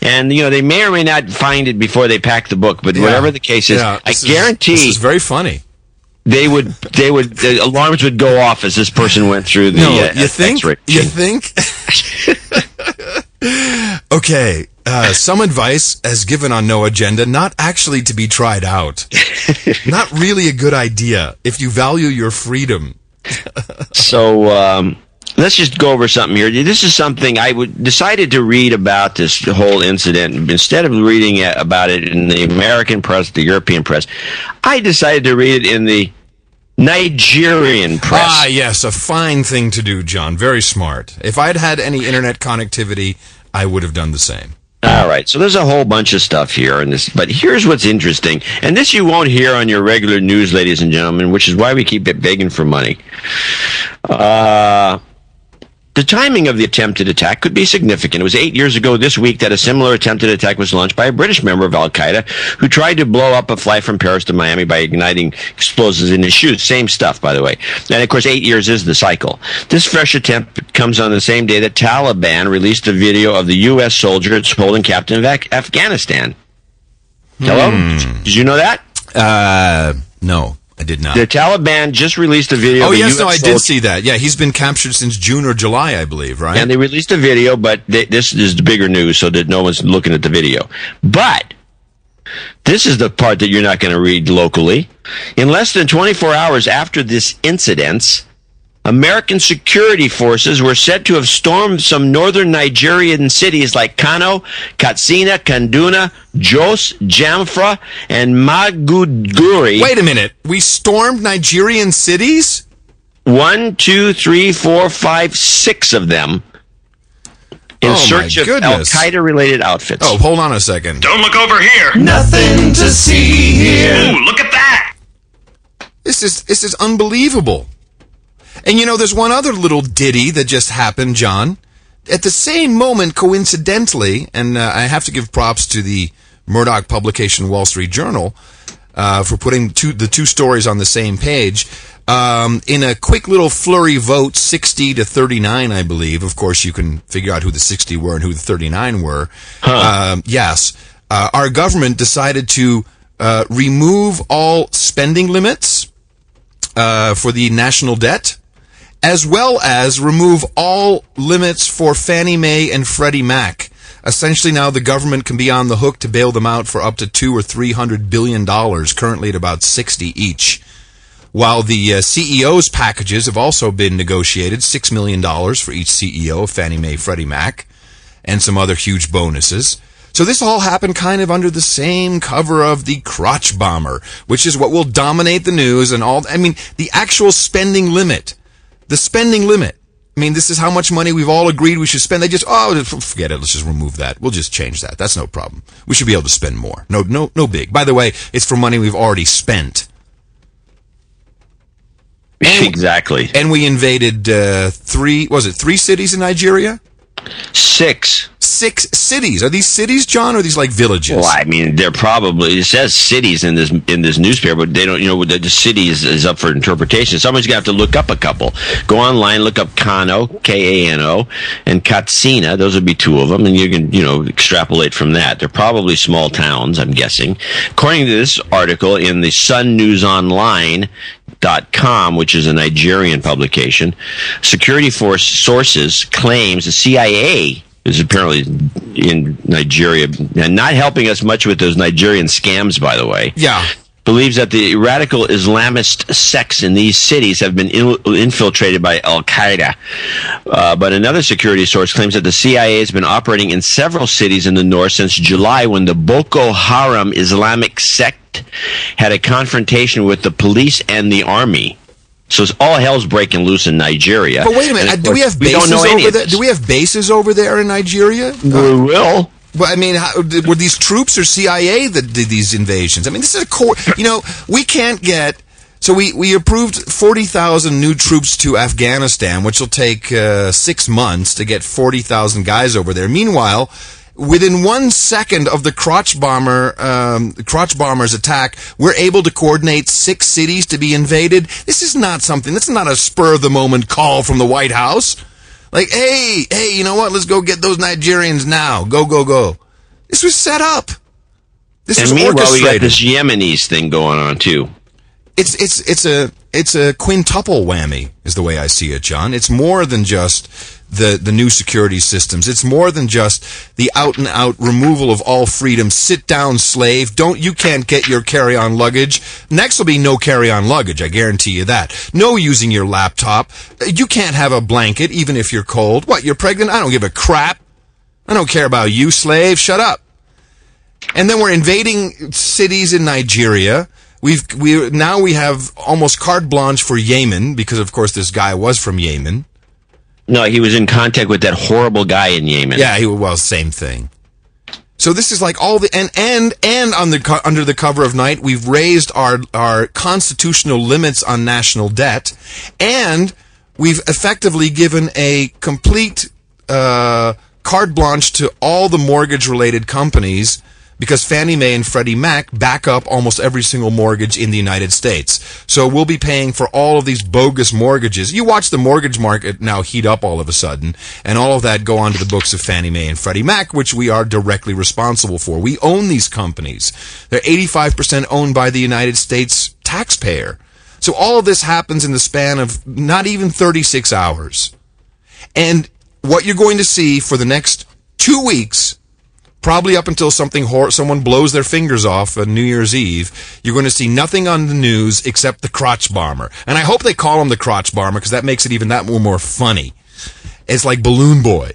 And you know they may or may not find it before they pack the book, but Yeah. whatever the case is, Yeah, I is- guarantee this is very funny. They would they would the alarms would go off as this person went through the No, uh, you think? X-ray You think? *laughs* okay, uh, some advice as given on no agenda, not actually to be tried out. *laughs* not really a good idea if you value your freedom. So um, let's just go over something here. This is something I would decided to read about this whole incident instead of reading about it in the American press, the European press. I decided to read it in the Nigerian press. Ah, yes, a fine thing to do, John. Very smart. If I'd had any internet connectivity, I would have done the same. All right, so there's a whole bunch of stuff here, and this, but here's what's interesting, and this you won't hear on your regular news, ladies and gentlemen, which is why we keep it begging for money. Uh, the timing of the attempted attack could be significant. It was eight years ago this week that a similar attempted attack was launched by a British member of Al Qaeda who tried to blow up a flight from Paris to Miami by igniting explosives in his shoes. Same stuff, by the way. And of course, eight years is the cycle. This fresh attempt comes on the same day that Taliban released a video of the U.S. soldier holding captain of Af- Afghanistan. Hello? Did you know that? Uh, no, I did not. The Taliban just released a video. oh yes, US no, I soldier- did see that. Yeah, he's been captured since June or July, I believe. Right? And they released a video, but they, this is the bigger news, so that no one's looking at the video. But this is the part that you're not going to read locally. In less than 24 hours after this incident, American security forces were said to have stormed some northern Nigerian cities like Kano, Katsina, Kanduna, Jos, Jamfra, and Magudguri. Wait a minute. We stormed Nigerian cities. One, two, three, four, five, six of them in Oh, my search of Al goodness. Qaeda related outfits. Oh, hold on a second. Don't look over here. Nothing to see here. Ooh, look at that. This is this is unbelievable. And you know, there's one other little ditty that just happened, John. At the same moment, coincidentally, and uh, I have to give props to the Murdoch publication Wall Street Journal uh, for putting two, the two stories on the same page. Um, in a quick little flurry vote, 60 to 39, I believe. Of course, you can figure out who the 60 were and who the 39 were. Um, yes. Uh, our government decided to uh, remove all spending limits uh, for the national debt, as well as remove all limits for Fannie Mae and Freddie Mac. Essentially, now the government can be on the hook to bail them out for up to two or three hundred billion dollars, currently at about sixty each. While the uh, CEO's packages have also been negotiated, six million dollars for each CEO of Fannie Mae, Freddie Mac, and some other huge bonuses. So this all happened kind of under the same cover of the crotch bomber, which is what will dominate the news and all. I mean, the actual spending limit, the spending limit. I mean, this is how much money we've all agreed we should spend. They just, oh, forget it. Let's just remove that. We'll just change that. That's no problem. We should be able to spend more. No, no, no big. By the way, it's for money we've already spent. *laughs* exactly. And we invaded uh, three, was it three cities in Nigeria? Six. Six cities. Are these cities, John, or are these like villages? Well, I mean, they're probably it says cities in this in this newspaper, but they don't. You know, the, the city is, is up for interpretation. Someone's gonna have to look up a couple. Go online, look up Kano, K A N O, and Katsina. Those would be two of them, and you can you know extrapolate from that. They're probably small towns, I'm guessing. According to this article in the Sun News Online. Com, which is a Nigerian publication, security force sources claims the CIA is apparently in Nigeria and not helping us much with those Nigerian scams, by the way. Yeah. Believes that the radical Islamist sects in these cities have been in- infiltrated by Al Qaeda. Uh, but another security source claims that the CIA has been operating in several cities in the north since July when the Boko Haram Islamic sect had a confrontation with the police and the army. So it's all hell's breaking loose in Nigeria. But wait a minute. Uh, Do we have bases any over there? Do we have bases over there in Nigeria? Uh, We will. But I mean, how, were these troops or CIA that did these invasions? I mean, this is a core. You know, we can't get. So we we approved forty thousand new troops to Afghanistan, which will take uh, six months to get forty thousand guys over there. Meanwhile. Within one second of the crotch bomber, um, crotch bomber's attack, we're able to coordinate six cities to be invaded. This is not something. This is not a spur of the moment call from the White House. Like, hey, hey, you know what? Let's go get those Nigerians now. Go, go, go. This was set up. This was And meanwhile, we got this Yemenis thing going on too. It's it's it's a it's a quintuple whammy, is the way I see it, John. It's more than just the the new security systems. It's more than just the out and out removal of all freedom. Sit down, slave. Don't you can't get your carry on luggage. Next will be no carry on luggage. I guarantee you that. No using your laptop. You can't have a blanket even if you're cold. What? You're pregnant? I don't give a crap. I don't care about you, slave. Shut up. And then we're invading cities in Nigeria. We've we now we have almost carte blanche for Yemen because of course this guy was from Yemen. No, he was in contact with that horrible guy in Yemen. Yeah, he well same thing. So this is like all the and and and on the under the cover of night, we've raised our our constitutional limits on national debt, and we've effectively given a complete uh, carte blanche to all the mortgage related companies because Fannie Mae and Freddie Mac back up almost every single mortgage in the United States. So we'll be paying for all of these bogus mortgages. You watch the mortgage market now heat up all of a sudden, and all of that go onto the books of Fannie Mae and Freddie Mac, which we are directly responsible for. We own these companies. They're 85% owned by the United States taxpayer. So all of this happens in the span of not even 36 hours. And what you're going to see for the next two weeks probably up until something hor- someone blows their fingers off on New Year's Eve, you're going to see nothing on the news except the crotch bomber. And I hope they call him the crotch bomber because that makes it even that more, more funny. It's like Balloon Boy.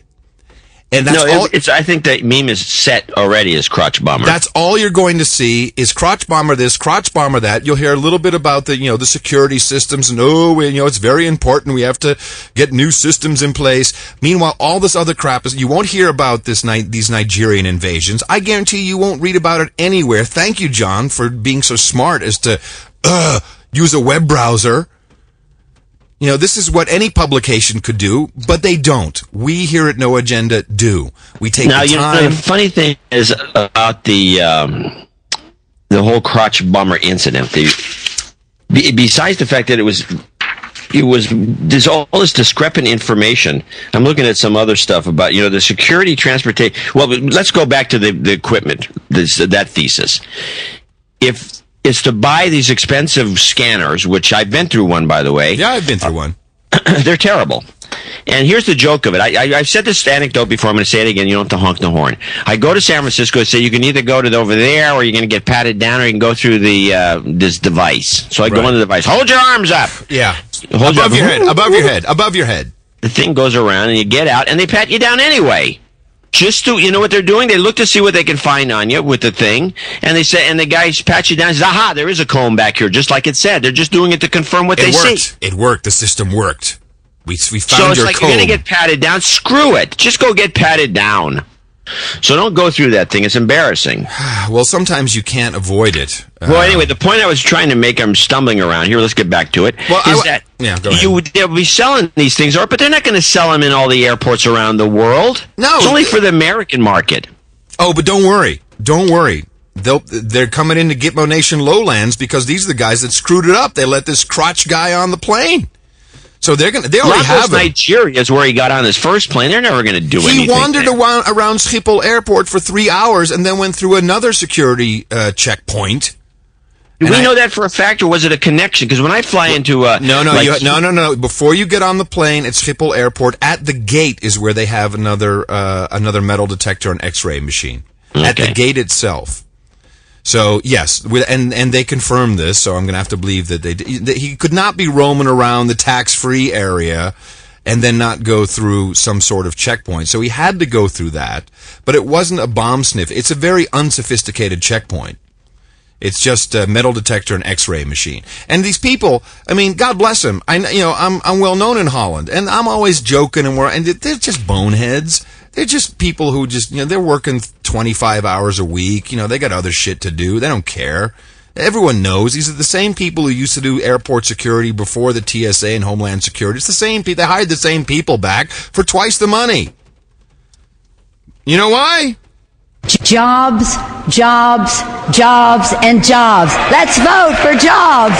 And that's no, all. it's, I think that meme is set already as crotch bomber. That's all you're going to see is crotch bomber this, crotch bomber that. You'll hear a little bit about the, you know, the security systems and oh, you know, it's very important. We have to get new systems in place. Meanwhile, all this other crap is, you won't hear about this night, these Nigerian invasions. I guarantee you won't read about it anywhere. Thank you, John, for being so smart as to, uh, use a web browser. You know, this is what any publication could do, but they don't. We here at No Agenda do. We take time. now, the you know, the funny thing is about the um, the whole crotch bomber incident. The, besides the fact that it was it was there's all this discrepant information. I'm looking at some other stuff about you know the security transportation. Well, let's go back to the the equipment. This that thesis. If it's to buy these expensive scanners, which I've been through one by the way. yeah, I've been through one. *clears throat* they're terrible. And here's the joke of it. I, I, I've said this anecdote before. I'm going to say it again. You don't have to honk the horn. I go to San Francisco and say you can either go to the, over there or you're going to get patted down or you can go through the uh, this device. So I go Right. on the device. Hold your arms up. Yeah. Hold above your- your head. Above your head. Above your head. The thing goes around and you get out and they pat you down anyway. Just to, you know what they're doing? They look to see what they can find on you with the thing, and they say, and the guy pats you down. and Says, "Aha, there is a comb back here," just like it said. They're just doing it to confirm what. It they worked. see. It worked. The system worked. We we found So it's your like code. you're gonna get patted down. Screw it. Just go get patted down. So don't go through that thing. It's embarrassing. *sighs* well, sometimes you can't avoid it. Well, Uh, anyway, the point I was trying to make, I'm stumbling around here. Let's get back to it. Is Well, I w- that yeah, go ahead. you would they'll be selling these things, or but they're not going to sell them in all the airports around the world. No. it's only for the American market. oh, but don't worry. Don't worry. They'll they're coming into Gitmo Nation lowlands because these are the guys that screwed it up. They let this crotch guy on the plane. So they're gonna they already Lagos, have him. Nigeria is where he got on his first plane. They're never going to do He anything. He wandered there. around, around Schiphol Airport for three hours and then went through another security uh, checkpoint. Do and we I- know that for a fact, or was it a connection? Because when I fly into uh, No, no, like- you, no, no, no. Before you get on the plane at Schiphol Airport, at the gate is where they have another uh, another metal detector and X-ray machine at the gate itself. So yes, and and they confirmed this. So I'm going to have to believe that they that he could not be roaming around the tax-free area and then not go through some sort of checkpoint. So he had to go through that, but it wasn't a bomb sniff. It's a very unsophisticated checkpoint. It's just a metal detector and X-ray machine. And these people, I mean, God bless them. I, you know, I'm I'm well known in Holland, and I'm always joking and we're and they're just boneheads. They're just people who just you know they're working 25 hours a week. You know, they got other shit to do. They don't care. Everyone knows these are the same people who used to do airport security before the TSA and Homeland Security. It's the same people. They hired the same people back for twice the money. You know why? Jobs, jobs, jobs, and jobs. Let's vote for jobs.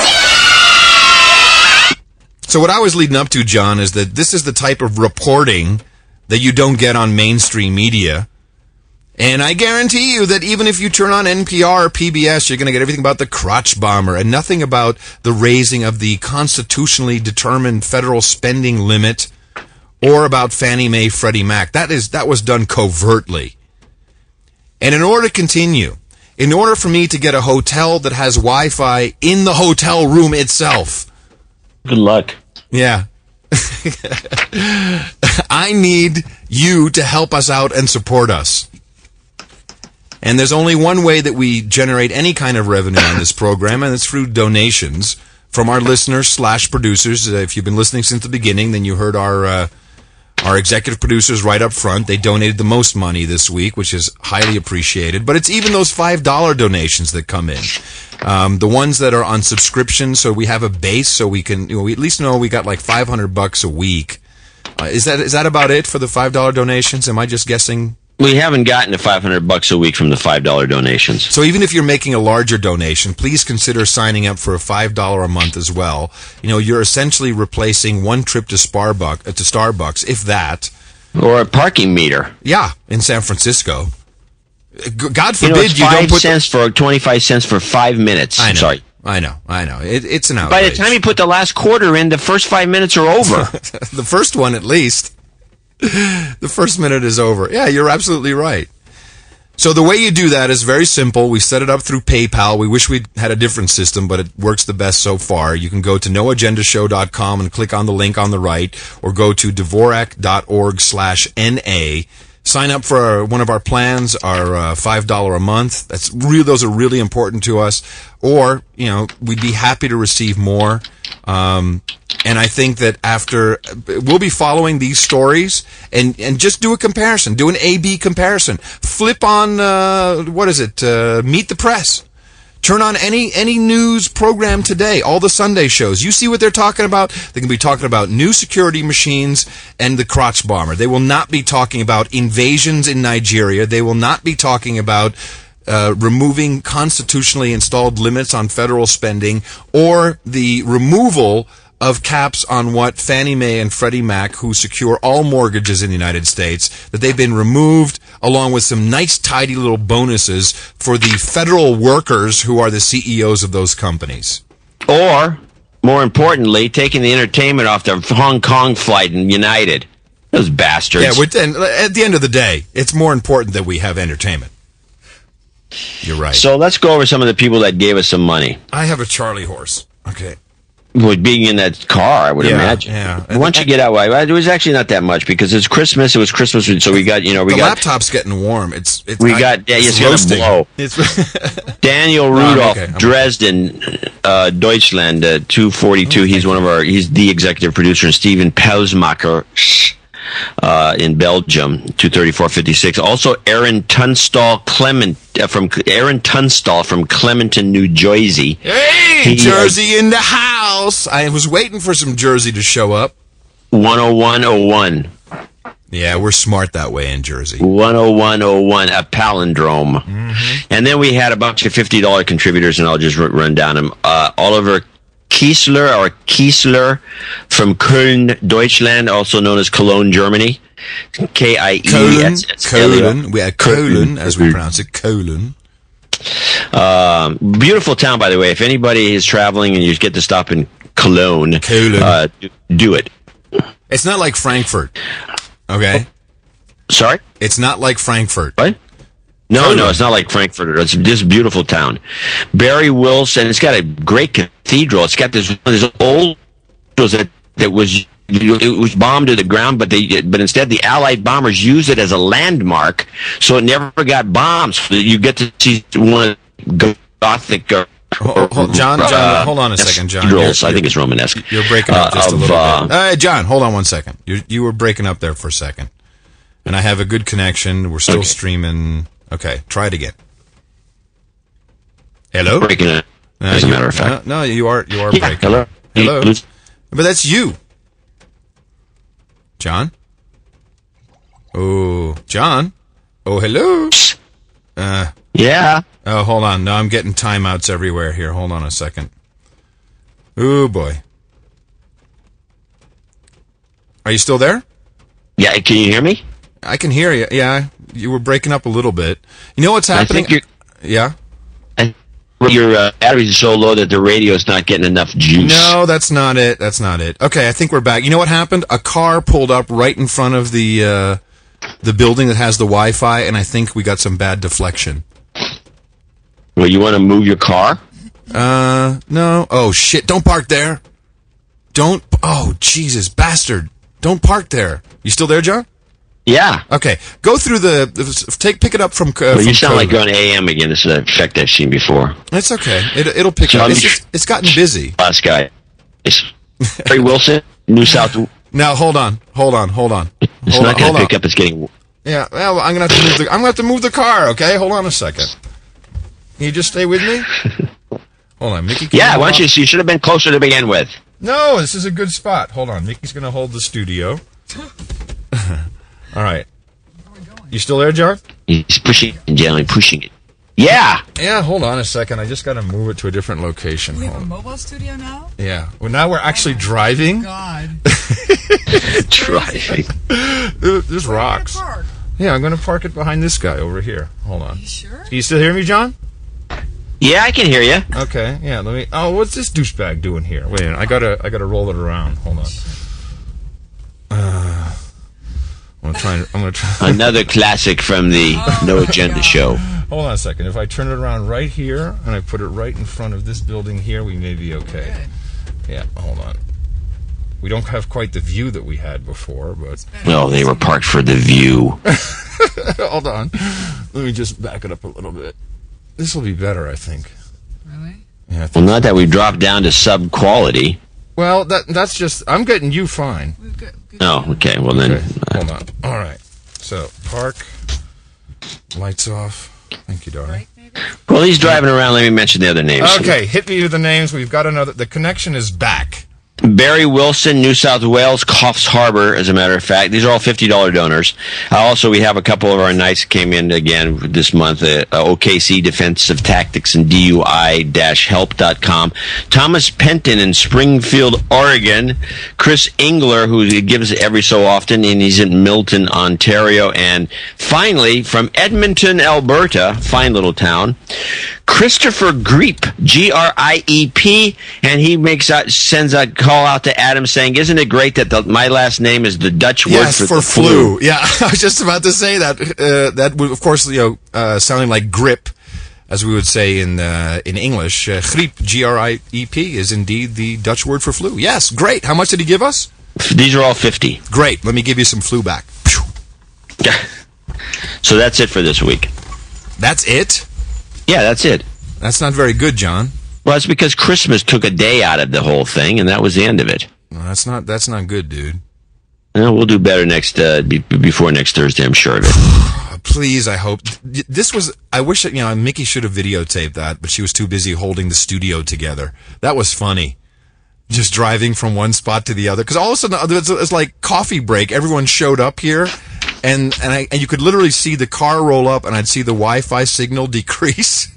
So what I was leading up to, John, is that this is the type of reporting that you don't get on mainstream media. And I guarantee you that even if you turn on NPR or PBS, you're going to get everything about the crotch bomber and nothing about the raising of the constitutionally determined federal spending limit or about Fannie Mae, Freddie Mac. That is that was done covertly. And in order to continue, in order for me to get a hotel that has Wi-Fi in the hotel room itself, Good luck. yeah. *laughs* I need you to help us out and support us. And there's only one way that we generate any kind of revenue on this program, and it's through donations from our listeners slash producers. Uh, if you've been listening since the beginning, then you heard our uh, Our executive producers right up front, they donated the most money this week, which is highly appreciated. But it's even those $5 donations that come in. Um, the ones that are on subscription, so we have a base, so we can, you know, we at least know we got like 500 bucks a week. Uh, is that is that about it for the $5 donations? Am I just guessing We haven't gotten to 500 bucks a week from the $5 donations. So even if you're making a larger donation, please consider signing up for a five dollar a month as well. You know, you're essentially replacing one trip to Starbucks, uh, to Starbucks, if that. Or a parking meter. Yeah, in San Francisco. God You know, forbid you, don't five put. cents for 25 cents for five minutes. I know. Sorry. I know. I know. It, it's an outrage. By the time you put the last quarter in, the first five minutes are over. *laughs* the first one, at least. the first minute is over. Yeah, you're absolutely right. So the way you do that is very simple. We set it up through PayPal. We wish we had a different system, but it works the best so far. You can go to noagendashow.com and click on the link on the right, or go to dvorak.org slash NA. Sign up for our, one of our plans, our uh, five dollar a month. That's real. Those are really important to us. Or you know, we'd be happy to receive more. Um, and I think that after we'll be following these stories and and just do a comparison, do an A/B comparison. Flip on uh, what is it? Uh, Meet the Press. Turn on any any news program today, all the Sunday shows. You see what they're talking about? They can be talking about new security machines and the crotch bomber. They will not be talking about invasions in Nigeria. They will not be talking about uh, removing constitutionally installed limits on federal spending or the removal of caps on what Fannie Mae and Freddie Mac, who secure all mortgages in the United States, that they've been removed along with some nice tidy little bonuses for the federal workers who are the CEOs of those companies. or, more importantly, taking the entertainment off the Hong Kong flight in United. Those bastards. Yeah, and uh, at the end of the day, it's more important that we have entertainment. You're right. so let's go over some of the people that gave us some money. I have a Charlie horse. Okay. With being in that car, I would Yeah, imagine. yeah. Once you get out, it was actually not that much because it's Christmas. It was Christmas, so we got you know we the got laptop's getting warm. It's, it's We I- got- yeah, it's it's gonna blow. It's *laughs* Daniel Rudolph, okay, Dresden, uh, Deutschland, uh, 242. He's one of our, he's the executive producer. And Steven Pausmacher, uh, in Belgium, 23456. Also, Aaron Tunstall Clement, uh, from, Aaron Tunstall from Clementon, New Jersey. Hey, He, Jersey in the house. I was waiting for some Jersey to show up. 10101. Yeah, we're smart that way in Jersey. 10101, a palindrome. Mm-hmm. And then we had a bunch of $50 contributors, and I'll just run down them. Uh, Oliver Kiesler, or Kiesler from Köln, Deutschland, also known as Cologne, Germany. K I E S S colon, we had colon, as we pronounce it, colon. Um, beautiful town, by the way. If anybody is traveling and you get to stop in Cologne, Cologne. Uh, do, do it. It's not like Frankfurt. Okay? Sorry? It's not like Frankfurt. What? No, no, it's not like Frankfurt. It's this beautiful town. Barry Wilson. It's got a great cathedral. It's got this this old that that was it was bombed to the ground, but they but instead the Allied bombers used it as a landmark, so it never got bombed. So you get to see one Gothic. Uh, Hold- hold- John, John, uh, hold on a second, John. You're- I think it's Romanesque. You're breaking up Uh, just a of, little uh, bit. Uh, John, hold on one second. You you were breaking up there for a second, and I have a good connection. We're still Okay. streaming. Okay, try it again. Hello. breaking it. Uh, As a matter of fact. no, no, you are you are Yeah, breaking. hello. Hello. But that's you, John. Oh, John. Oh, hello. Uh, Yeah. oh, hold on. No, I'm getting timeouts everywhere here. Hold on a second. Oh boy. Are you still there? Yeah. Can you hear me? I can hear you. Yeah, you were breaking up a little bit. You know what's I happening? yeah. I- Your uh, batteries are so low that the radio's not getting enough juice. No, that's not it. That's not it. Okay, I think we're back. You know what happened? A car pulled up right in front of the uh, the building that has the Wi-Fi, and I think we got some bad deflection. Well, you want to move your car? Uh, no. Oh shit! Don't park there. Don't. Oh Jesus, bastard! Don't park there. You still there, John? Yeah. Okay, go through the, take pick it up from. Uh, Well, you sound like you're on AM again. This is an effect I've seen before. It's okay. It, it'll pick So up. I'm It's, just, it's gotten busy. Last guy. It's Barry Wilson, New South *laughs* Now hold on, hold on, hold on. It's hold not on, going to on. pick up. It's getting. Yeah, well, I'm gonna have to move the. I'm gonna have to move the car. Okay, hold on a second. Can you just stay with me? *laughs* Hold on, Mickey. Yeah, why don't on? you? You should have been closer to begin with. No, this is a good spot. Hold on, Mickey's gonna hold the studio. All right. You still there, Jar? He's pushing and gently pushing it. Yeah. Yeah, hold on a second. I just gotta move it to a different location. We have a mobile studio now? Yeah. Well, now we're actually driving. God. *laughs* Driving. There's rocks. Park. Yeah, I'm gonna park it behind this guy over here. Hold on. You sure? Can you still hear me, John? Yeah, I can hear you. Okay, yeah. Let me. Oh, what's this douchebag doing here? Wait a minute. I gotta. I gotta roll it around. Hold on. Uh, I'm gonna try. I'm gonna try. *laughs* Another classic from the oh, No Agenda show. Hold on a second. If I turn it around right here and I put it right in front of this building here, we may be okay. Yeah. Hold on. We don't have quite the view that we had before, but Well, they were parked for the view. *laughs* hold on. Let me just back it up a little bit. This will be better, I think. Really? Yeah. I Well, think. not that we dropped down to sub quality. Well, that that's just. I'm getting you fine. We've got good Oh, okay. Well then, Okay, uh, hold on. All right. So park, lights off. Thank you, darling. well, he's driving around. Let me mention the other names. Okay, hit me with the names. We've got another. The connection is back. Barry Wilson, New South Wales, Coffs Harbor, as a matter of fact. These are all $50 donors. Uh, also, we have a couple of our knights came in again this month. Uh, uh, OKC Defensive Tactics and DUI-help.com. Thomas Penton in Springfield, Oregon. Chris Engler, who gives every so often, and he's in Milton, Ontario. And finally, from Edmonton, Alberta, fine little town, Christopher Griep, G R I E P, and he makes out sends a call out to Adam saying, "Isn't it great that the, my last name is the Dutch word Yes, for, for the flu. Yeah, *laughs* I was just about to say that. Uh, that would, of course, you know, uh, sounding like grip, as we would say in uh, in English. Uh, griep, G R I E P, is indeed the Dutch word for flu. Yes, great. How much did he give us? These are all fifty. Great. Let me give you some flu back. *laughs* So that's it for this week. That's it. Yeah, that's it. That's not very good, John. Well, it's because Christmas took a day out of the whole thing, and that was the end of it. No, that's not. That's not good, dude. Uh, we'll do better next uh, be- before next Thursday. I'm sure of it. Uh, *sighs* Please, I hope this was. I wish that, you know Mickey should have videotaped that, but she was too busy holding the studio together. That was funny. Just driving from one spot to the other, because all of a sudden uh, it's, it's like coffee break. Everyone showed up here, and and I and you could literally see the car roll up, and I'd see the Wi-Fi signal *laughs* decrease.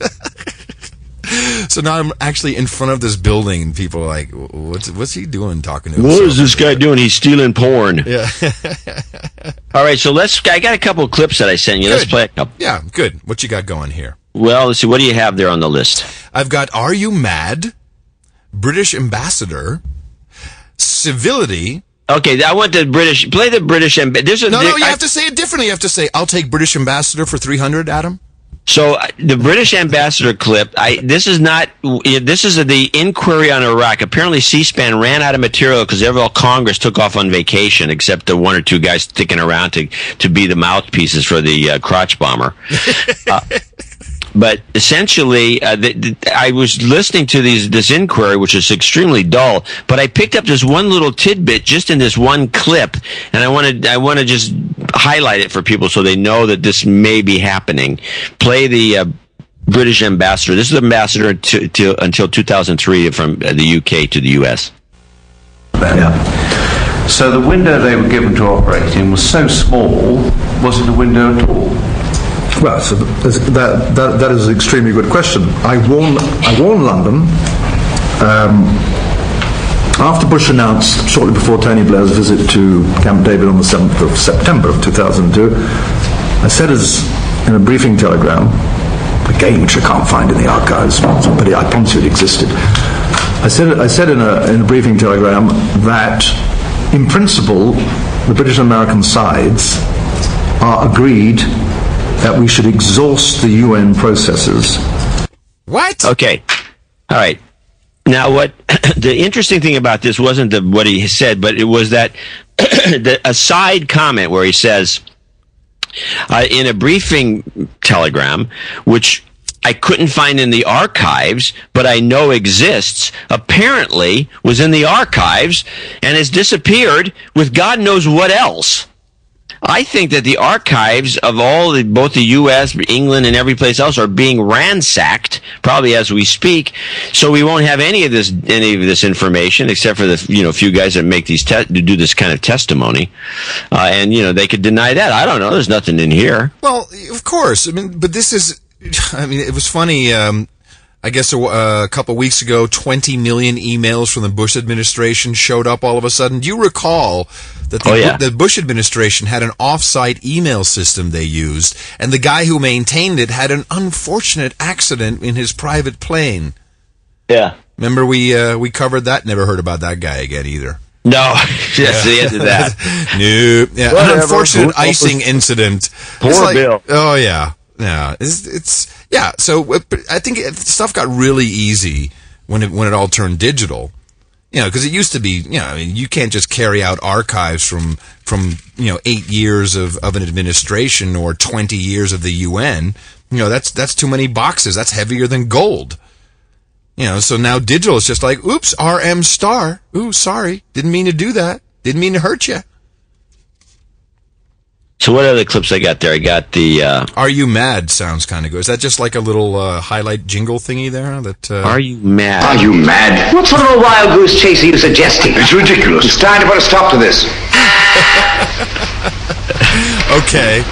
so now I'm actually in front of this building, and people are like, "What's what's he doing talking to?" What himself this guy doing? He's stealing porn. Yeah, *laughs* All right, so let's. I got a couple of clips that I sent you. Let's play a couple. yeah, good. What you got going here? Well, let's see. What do you have there on the list? I've got Are You Mad? British Ambassador, Civility. Okay, I want the British. Play the British. And there's a No, no, you I- have to say it differently. You have to say, I'll take British Ambassador for 300, Adam. So uh, the British ambassador clip. I this is not. This is the inquiry on Iraq. Apparently, C-SPAN ran out of material because all Congress took off on vacation, except the one or two guys sticking around to to be the mouthpieces for the uh, crotch bomber. *laughs* Uh, but essentially, uh, the, the, I was listening to these this inquiry, which is extremely dull. But I picked up this one little tidbit just in this one clip, and I wanted I want to just highlight it for people so they know that this may be happening. Play the. Uh, British ambassador. This is ambassador to, to, until 2003 from uh, the UK to the US. Yeah. So the window they were given to operate in was so small, was it a window at all? Well, so that, that, that is an extremely good question. I warned, I warned London um, after Bush announced, shortly before Tony Blair's visit to Camp David on the 7th of September of 2002, I said as in a briefing telegram, again, which I can't find in the archives, but I promise you it existed. I said, I said in, a, in a briefing telegram that, in principle, the British and American sides are agreed that we should exhaust the UN processes. What? Okay. All right. Now, what *clears throat* the interesting thing about this wasn't the, what he said, but it was that *clears throat* the, a side comment where he says, uh, in a briefing telegram, which I couldn't find in the archives, but I know exists, apparently was in the archives and has disappeared with God knows what else. I think that the archives of all the, both the U.S., England, and every place else are being ransacked, probably as we speak. So we won't have any of this, any of this information, except for the you know few guys that make these te- do this kind of testimony, uh, and you know they could deny that. I don't know. There's nothing in here. Well, of course. I mean, but this is. *laughs* I mean, it was funny. Um, I guess a, a couple weeks ago, 20 million emails from the Bush administration showed up all of a sudden. Do you recall that the, Oh, yeah. the Bush administration had an off-site email system they used, and the guy who maintained it had an unfortunate accident in his private plane? Yeah. Remember we uh, we covered that. Never heard about that guy again either. No, *laughs* that's the end of that. *laughs* no, yeah, an unfortunate icing incident. Poor like- Bill. Oh yeah, yeah. It's, it's yeah. So uh, I think stuff got really easy when it when it all turned digital. You know, because it used to be, you know, I mean, you can't just carry out archives from from you know eight years of, of an administration or twenty years of the UN. You know, that's that's too many boxes. That's heavier than gold. You know, so now digital is just like, oops, RM star. Ooh, sorry, didn't mean to do that. Didn't mean to hurt you. So what other clips I got there? I got the. Uh, Are you mad? Sounds kind of good. Is that just like a little uh, highlight jingle thingy there? That uh, Are you mad? Are you mad? What sort of a wild goose chase are you suggesting? It's ridiculous. It's time to put a stop to this. *laughs* okay,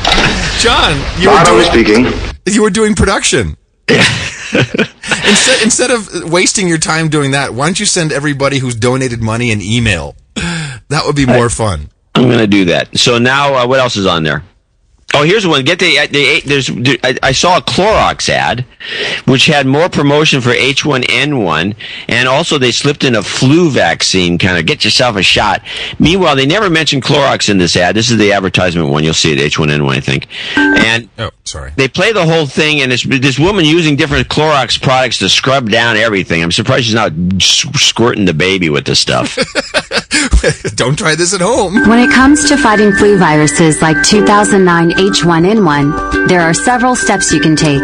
John, you were doing speaking. you were doing production. *laughs* instead, instead of wasting your time doing that, why don't you send everybody who's donated money an email? That would be more fun. I'm going to do that. So now, uh, what else is on there? Oh, here's one. Get the, the there's. I, I saw a Clorox ad, which had more promotion for H1N1, and also they slipped in a flu vaccine. Kind of get yourself a shot. Meanwhile, they never mentioned Clorox in this ad. This is the advertisement one. You'll see it H1N1, I think. And Oh, sorry. they play the whole thing, and it's this woman using different Clorox products to scrub down everything. I'm surprised she's not squirting the baby with this stuff. *laughs* *laughs* Don't try this at home. When it comes to fighting flu viruses like 2009 H1N1, there are several steps you can take.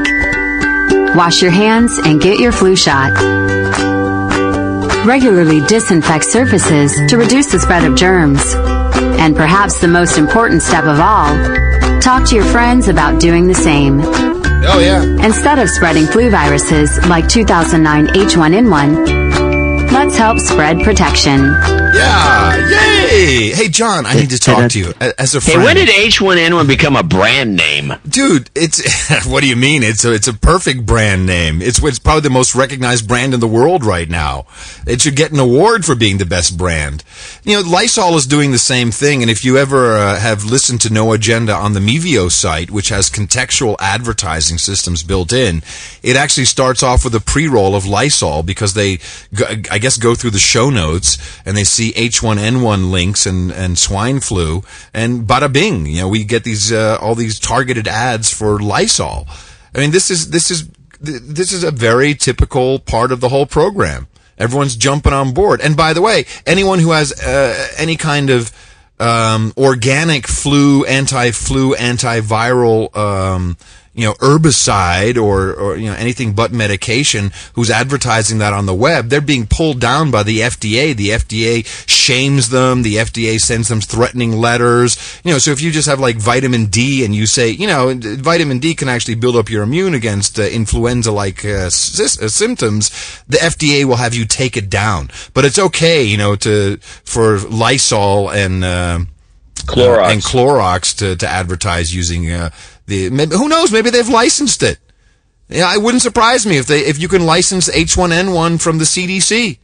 Wash your hands and get your flu shot. Regularly disinfect surfaces to reduce the spread of germs. And perhaps the most important step of all, talk to your friends about doing the same. Oh yeah. Instead of spreading flu viruses like 2009 H1N1, let's help spread protection. Yeah. Yay. Hey, John, I need to talk to you as a friend. hey, when did H1N1 become a brand name? Dude, it's *laughs* what do you mean? It's a, it's a perfect brand name. It's it's probably the most recognized brand in the world right now. It should get an award for being the best brand. You know, Lysol is doing the same thing. And if you ever uh, have listened to No Agenda on the Mevio site, which has contextual advertising systems built in, it actually starts off with a pre-roll of Lysol because they, I guess, go through the show notes and they see H1N1 links and, and swine flu and bada bing, you know, we get these, uh, all these targeted ads for Lysol. I mean, this is, this is, this is a very typical part of the whole program. Everyone's jumping on board. And by the way, anyone who has, uh, any kind of, um, organic flu, anti-flu, antiviral, um, you know, herbicide or, or, you know, anything but medication who's advertising that on the web, they're being pulled down by the FDA. The FDA shames them. The FDA sends them threatening letters. You know, so if you just have like vitamin D and you say, you know, vitamin D can actually build up your immune against uh, influenza-like uh, sys- uh, symptoms, the FDA will have you take it down. But it's okay, you know, to, for Lysol and, uh, Clorox. and Clorox to, to advertise using uh, the. Maybe, who knows? Maybe they've licensed it. Yeah, it wouldn't surprise me if they if you can license H1N1 from the CDC.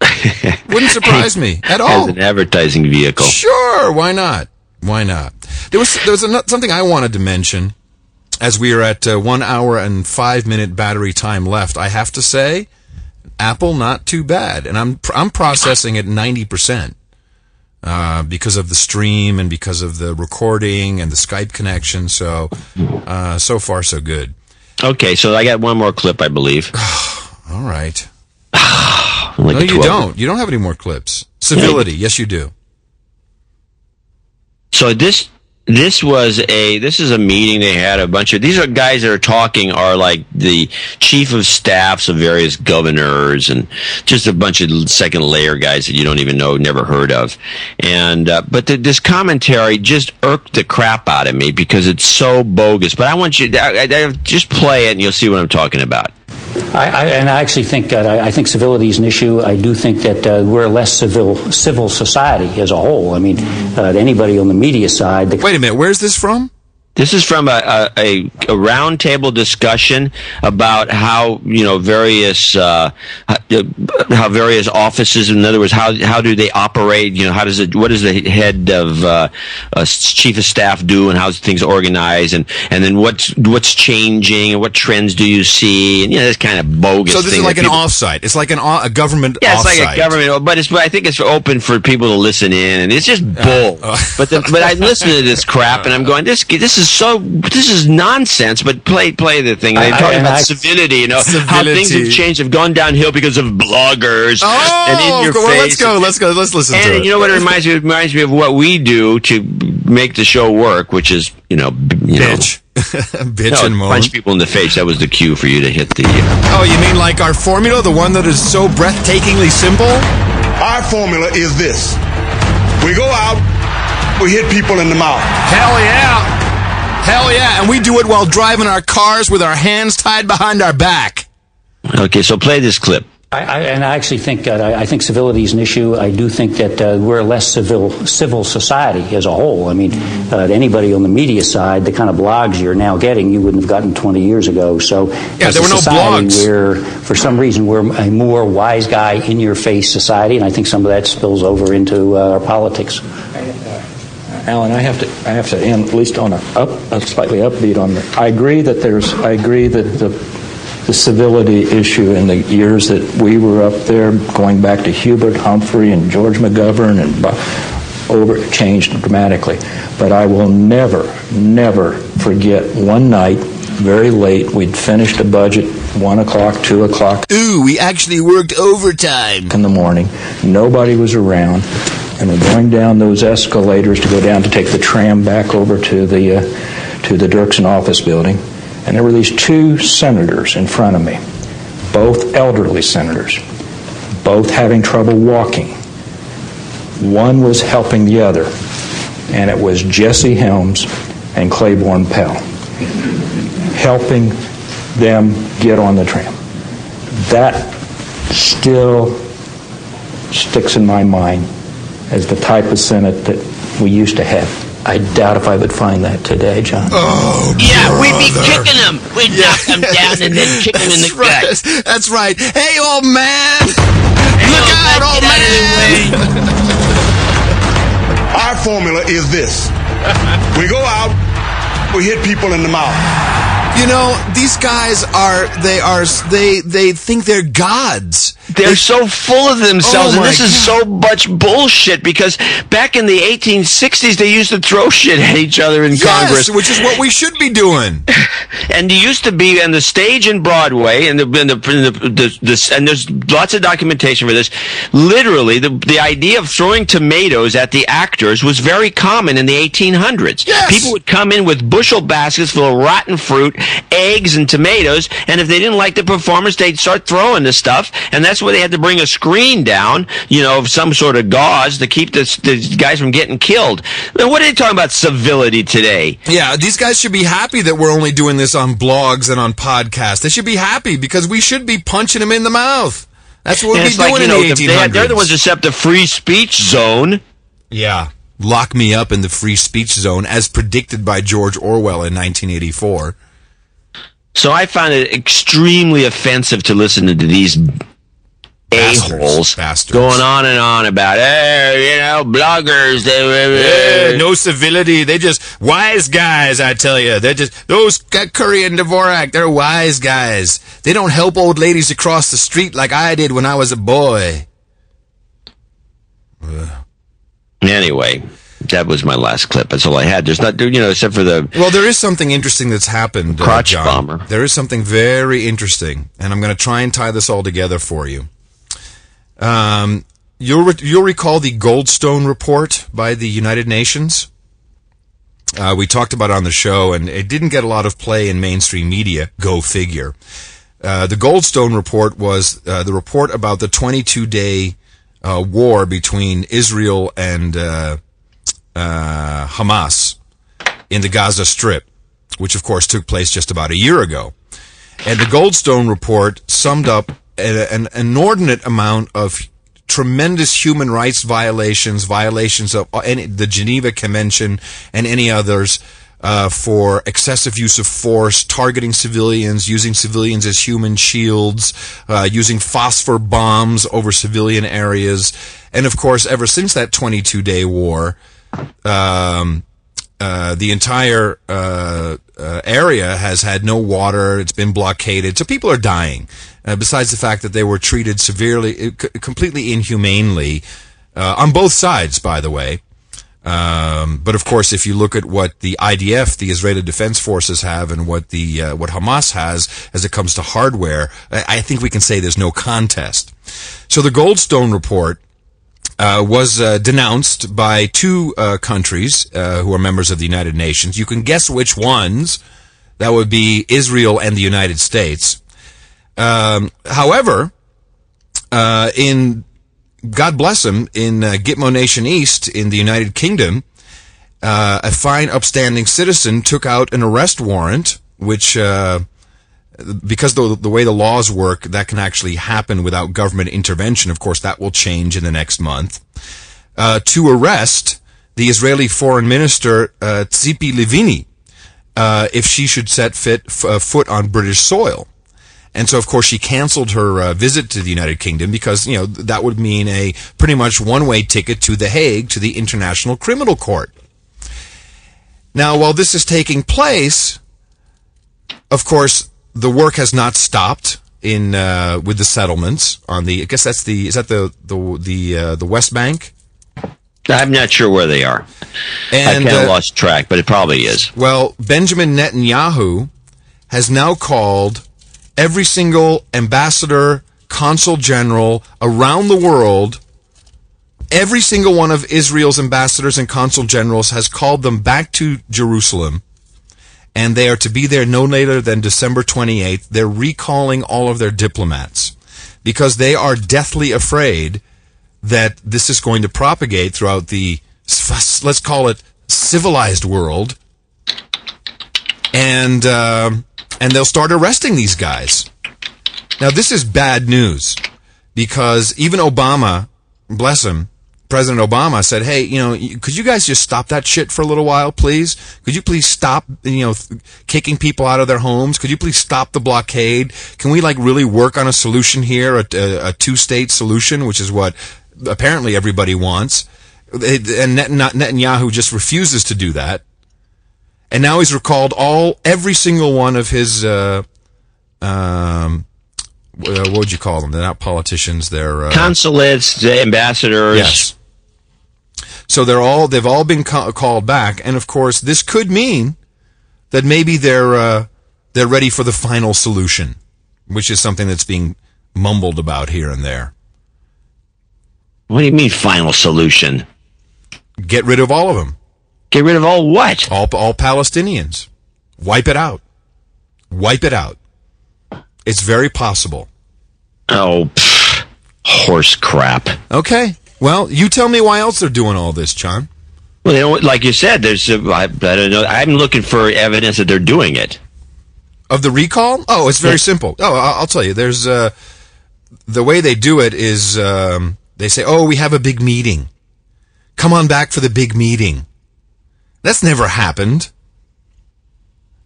*laughs* wouldn't surprise me at all. As an advertising vehicle. Sure, why not? Why not? There was there was ano- something I wanted to mention as we are at uh, one hour and five minute battery time left. I have to say, Apple not too bad, and I'm I'm processing at ninety percent uh, because of the stream and because of the recording and the Skype connection. So uh, so far so good. Okay, so I got one more clip, I believe. *sighs* All right. *sighs* Like no, you don't. You don't have any more clips. Civility, yes, you do. So this this was a this is a meeting they had a bunch of these are guys that are talking are like the chief of staffs of various governors and just a bunch of second layer guys that you don't even know never heard of. And uh, but the, this commentary just irked the crap out of me because it's so bogus. But i want you I, I, just play it and you'll see what i'm talking about I, I, and I actually think that I, I, think civility is an issue. I do think that uh, we're a less civil civil society as a whole. I mean, uh, anybody on the media side. The Wait a minute, where's this from? This is from a, a, a roundtable discussion about how you know various uh, how various offices. In other words, how how do they operate? You know, how does it? What does the head of uh, chief of staff do, and how things organize, and and then what's what's changing, and what trends do you see? And you know, this kind of bogus. So this is like an offsite. It's like an a government. Yeah, it's off-site. like a government, but it's. But I think it's open for people to listen in, and it's just bull. Uh, *laughs* but the, but I listen to this crap, and I'm going, this this is so this is nonsense. But play play the thing. They're talking about I, civility. You know civility. how things have changed, have gone downhill because of bloggers. Oh, and in your well, face. let's go. Let's go. Let's listen and to it. you know what it reminds me? It reminds me of what we do to make the show work, which is you know you bitch. know, *laughs* bitch no, and moan. punch people in the face. That was the cue for you to hit the. Uh... Oh, you mean like our formula, the one that is so breathtakingly simple? Our formula is this: we go out, we hit people in the mouth. Hell yeah! Hell yeah, and we do it while driving our cars with our hands tied behind our back. Okay, so play this clip. I, I, and I actually think uh, I, I, think civility is an issue. I do think that uh, we're a less civil civil society as a whole. I mean, uh, anybody on the media side, the kind of blogs you're now getting, you wouldn't have gotten 20 years ago. So, yeah, there were no blogs. Where for some reason we're a more wise guy, in your face society, and I think some of that spills over into uh, our politics. Alan, I have to I have to end at least on a up a slightly upbeat on the. I agree that there's I agree that the the civility issue in the years that we were up there, going back to Hubert Humphrey and George McGovern and over changed dramatically. But I will never, never forget one night, very late, we'd finished a budget, one o'clock, two o'clock. Ooh, we actually worked overtime. In the morning. Nobody was around and we're going down those escalators to go down to take the tram back over to the uh, to the Dirksen office building, and there were these two senators in front of me, both elderly senators, both having trouble walking. One was helping the other, and it was Jesse Helms and Claiborne Pell helping them get on the tram. That still sticks in my mind as the type of Senate that we used to have. I doubt if I would find that today, John. Oh, yeah, we'd be kicking them. We'd yeah. knock them down and then kick them in the *laughs* right. gut. That's right. Hey, old man! Hey, Look old out, old man! man! Our formula is this: we go out, we hit people in the mouth. You know, these guys are they are they they think they're gods. They're they, so full of themselves, oh and this God. is so much bullshit. Because back in the 1860s, they used to throw *laughs* shit at each other in yes, Congress, which is what we should be doing. *laughs* and there used to be on the stage in Broadway, and the, and the, the, the, the and there's lots of documentation for this. Literally, the the idea of throwing tomatoes at the actors was very common in the 1800s. Yes. People would come in with bushel baskets full of rotten fruit, eggs, and tomatoes, and if they didn't like the performance, they'd start throwing the stuff, and that's why they had to bring a screen down, you know, of some sort of gauze to keep the, the guys from getting killed. Now, what are they talking about civility today? Yeah, these guys should be happy that we're only doing this on blogs and on podcasts. They should be happy because we should be punching them in the mouth. That's what And we'd it's be doing you in know, the 1800s. they they're the ones that set up the free speech zone. Yeah. Lock me up in the free speech zone as predicted by George Orwell in 1984. So I found it extremely offensive to listen to these a-holes Bastards. going on and on about, hey, you know, bloggers. They, Eh, no civility. They just wise guys. I tell you, they're just those Curry and Dvorak. They're wise guys. They don't help old ladies across the street like I did when I was a boy. Anyway, that was my last clip. That's all I had. There's not, you know, except for the Well, there is something interesting that's happened, uh, Crotch John. bomber. There is something very interesting, and I'm going to try and tie this all together for you. Um, you'll re- you'll recall the Goldstone report by the United Nations. Uh, we talked about it on the show, and it didn't get a lot of play in mainstream media. Go figure. Uh, the Goldstone report was uh, the report about the 22 day uh, war between Israel and uh, uh, Hamas in the Gaza Strip, which of course took place just about a year ago. And the Goldstone report summed up an inordinate amount of tremendous human rights violations, violations of any, the Geneva Convention and any others uh, for excessive use of force, targeting civilians, using civilians as human shields, uh, using phosphor bombs over civilian areas, and of course, ever since that 22-day war, um, uh, the entire uh, uh, area has had no water. It's been blockaded, so people are dying. Uh, besides the fact that they were treated severely, uh, completely inhumanely uh, on both sides, by the way. Um, but of course, if you look at what the IDF, the Israeli Defense Forces, have, and what the what Hamas has as it comes to hardware, I, I think we can say there's no contest. So the Goldstone report uh, was uh, denounced by two uh, countries uh, who are members of the United Nations. You can guess which ones. That would be Israel and the United States. Um, however, uh, in God bless him, in uh, Gitmo Nation East in the United Kingdom, a fine, upstanding citizen took out an arrest warrant, which because the, the way the laws work, that can actually happen without government intervention. Of course, that will change in the next month. Uh, to arrest the Israeli foreign minister, uh, Tzipi Livni, uh, if she should set fit, f- uh, foot on British soil. And so, of course, she canceled her uh, visit to the United Kingdom because, you know, that would mean a pretty much one-way ticket to The Hague, to the International Criminal Court. Now, while this is taking place, of course, the work has not stopped in uh, with the settlements on the. I guess that's the is that the the the uh, the West Bank. I'm not sure where they are. And, I kind of uh, lost track, but it probably is. Well, Benjamin Netanyahu has now called every single ambassador, consul general around the world. Every single one of Israel's ambassadors and consul generals has called them back to Jerusalem and they are to be there no later than December 28th. They're recalling all of their diplomats because they are deathly afraid that this is going to propagate throughout the, let's call it, civilized world. And, uh, and they'll start arresting these guys. Now, this is bad news because even Obama, bless him, President Obama said, "Hey, you know, could you guys just stop that shit for a little while, please? Could you please stop, you know, th- kicking people out of their homes? Could you please stop the blockade? Can we like really work on a solution here, a, a, a two-state solution, which is what apparently everybody wants?" And Net- Netanyahu just refuses to do that. And now he's recalled all every single one of his uh, um, uh, what would you call them? They're not politicians. They're uh, consulates, ambassadors. Yes. So they're all they've all been ca- called back, and of course, this could mean that maybe they're uh, they're ready for the final solution, which is something that's being mumbled about here and there. What do you mean final solution? Get rid of all of them. Get rid of all what? All all Palestinians. Wipe it out. Wipe it out. It's very possible. Oh, pff, horse crap. Okay. Well, you tell me why else they're doing all this, John. Well, you know, like you said, there's uh, I, I don't know. I'm looking for evidence that they're doing it. Of the recall? Oh, it's very yeah. simple. Oh, I'll tell you. There's uh, the way they do it is um, they say, "Oh, we have a big meeting. Come on back for the big meeting." That's never happened.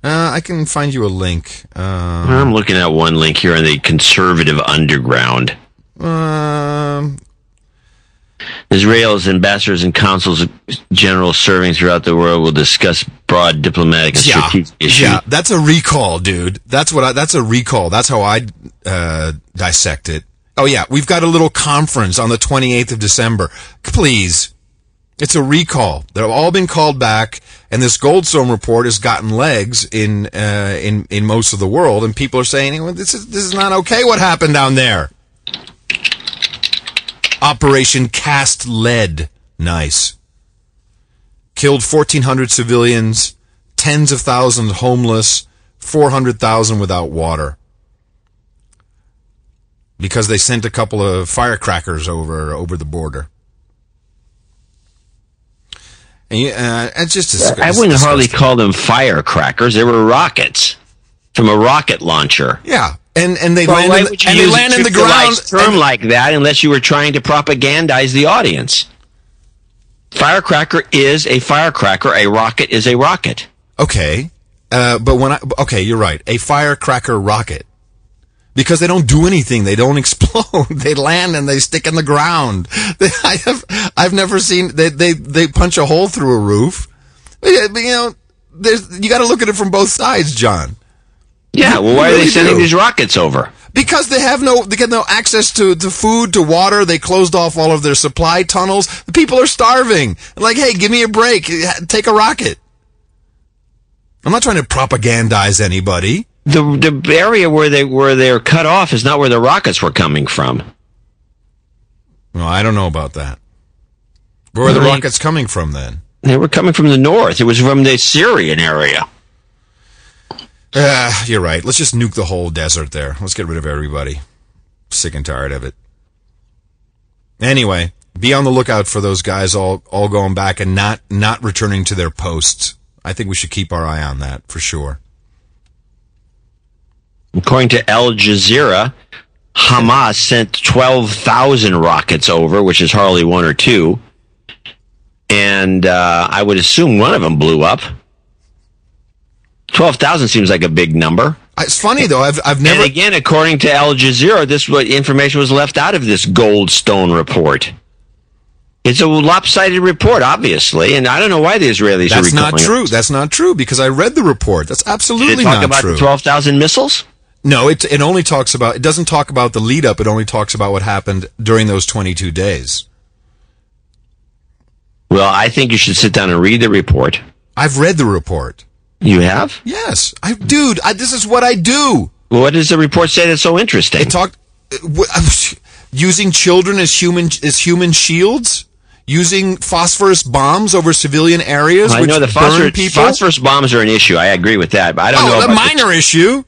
Uh, I can find you a link. Um, I'm looking at one link here on the conservative underground. Um, Israel's ambassadors and consuls general serving throughout the world will discuss broad diplomatic and yeah, strategic issues. Yeah, that's a recall, dude. That's what I, that's a recall. That's how I uh, dissect it. Oh yeah, we've got a little conference on the 28th of December. Please. It's a recall. They've all been called back, and this Goldstone report has gotten legs in uh, in in most of the world, and people are saying, well, "This is this is not okay. What happened down there?" Operation Cast Lead. Nice. killed 1,400 civilians, tens of thousands homeless, 400,000 without water. Because they sent a couple of firecrackers over over the border. And you, uh, it's just I wouldn't hardly call them firecrackers. They were rockets from a rocket launcher. Yeah, and and they Well, land in you and they land in the ground. term like that unless you were trying to propagandize the audience? Firecracker is a firecracker. A rocket is a rocket. Okay, uh, but when I okay, you're right. A firecracker rocket because they don't do anything. They don't *laughs* explode. they land and they stick in the ground. *laughs* They, I have I've never seen they they they punch a hole through a roof. But, you know, there's you got to look at it from both sides, John. Yeah. Well, why are they sending do. these rockets over? Because they have no, they get no access to, to food, to water. They closed off all of their supply tunnels. The people are starving. Like, hey, give me a break. Take a rocket. I'm not trying to propagandize anybody. The the area where they where they're cut off is not where the rockets were coming from. Well, I don't know about that. Where are the Really? rockets coming from then? They were coming from the north. It was from the Syrian area. Uh, you're right. Let's just nuke the whole desert there. Let's get rid of everybody. Sick and tired of it. Anyway, be on the lookout for those guys all, all going back and not, not returning to their posts. I think we should keep our eye on that for sure. According to Al Jazeera, Hamas sent 12,000 rockets over, which is hardly one or two. And uh, I would assume one of them blew up. 12,000 seems like a big number. Uh, it's funny though. I've, I've never. And again, according to Al Jazeera, this information was left out of this Goldstone report. It's a lopsided report, obviously, and I don't know why the Israelis are That's not recalling it. true. That's not true because I read the report. That's Did absolutely it talk not about true. 12,000 missiles? No, it it only talks about it doesn't talk about the lead up. It only talks about what happened during those 22 days. Well, I think you should sit down and read the report. I've read the report. You have? Yes, I dude, I, this is what I do. What does the report say that's so interesting? It talked uh, using children as human as human shields, using phosphorus bombs over civilian areas I which know the phosphorus, phosphorus bombs are an issue. I agree with that, but I don't oh, know. a about the- minor issue.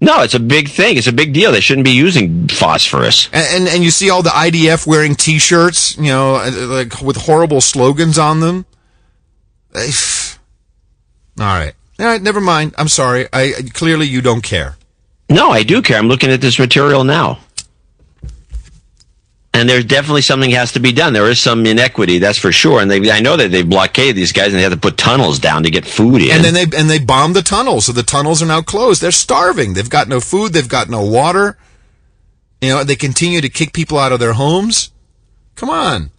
no, it's a big thing. It's a big deal. They shouldn't be using phosphorus. And, and and you see all the IDF wearing T-shirts, you know, uh, like with horrible slogans on them. All right, all right, never mind. I'm sorry. I clearly you don't care. No, I do care. I'm looking at this material now. And there's definitely something has to be done. There is some inequity, that's for sure. And they, I know that they blockaded these guys and they have to put tunnels down to get food in. And then they and they bombed the tunnels, so the tunnels are now closed. They're starving. They've got no food. They've got no water. You know, they continue to kick people out of their homes. Come on.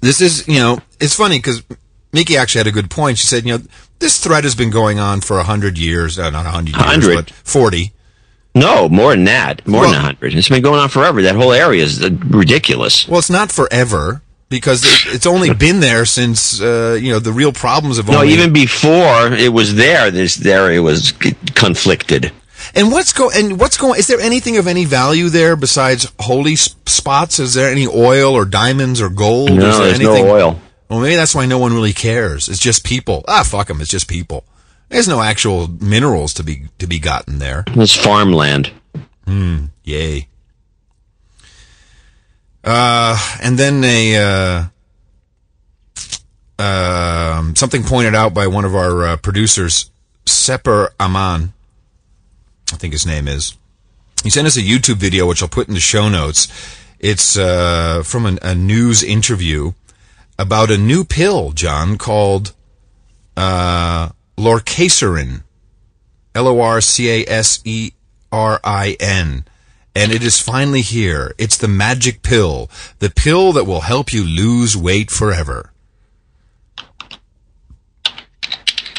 This is, you know, it's funny because Mickey actually had a good point. She said, you know, this threat has been going on for a hundred years, uh, not a hundred years, 100. but forty. no, more than that. More Well- than 100. It's been going on forever. That whole area is uh, ridiculous. Well, it's not forever because it, it's only *laughs* been there since uh, you know the real problems have No, only. even before it was there, this area was conflicted. And what's go and what's going? Is there anything of any value there besides holy spots? Is there any oil or diamonds or gold? No, Is there there's no oil. Well, maybe that's why no one really cares. It's just people. Ah, fuck them. It's just people. There's no actual minerals to be to be gotten there. It's farmland. Hmm. Yay. Uh, and then a uh, um, something pointed out by one of our uh, producers, Sepper Aman. I think his name is. He sent us a YouTube video, which I'll put in the show notes. It's uh, from an, a news interview about a new pill, John, called uh, Lorcaserin. L O R C A S E R I N. And it is finally here. It's the magic pill. The pill that will help you lose weight forever.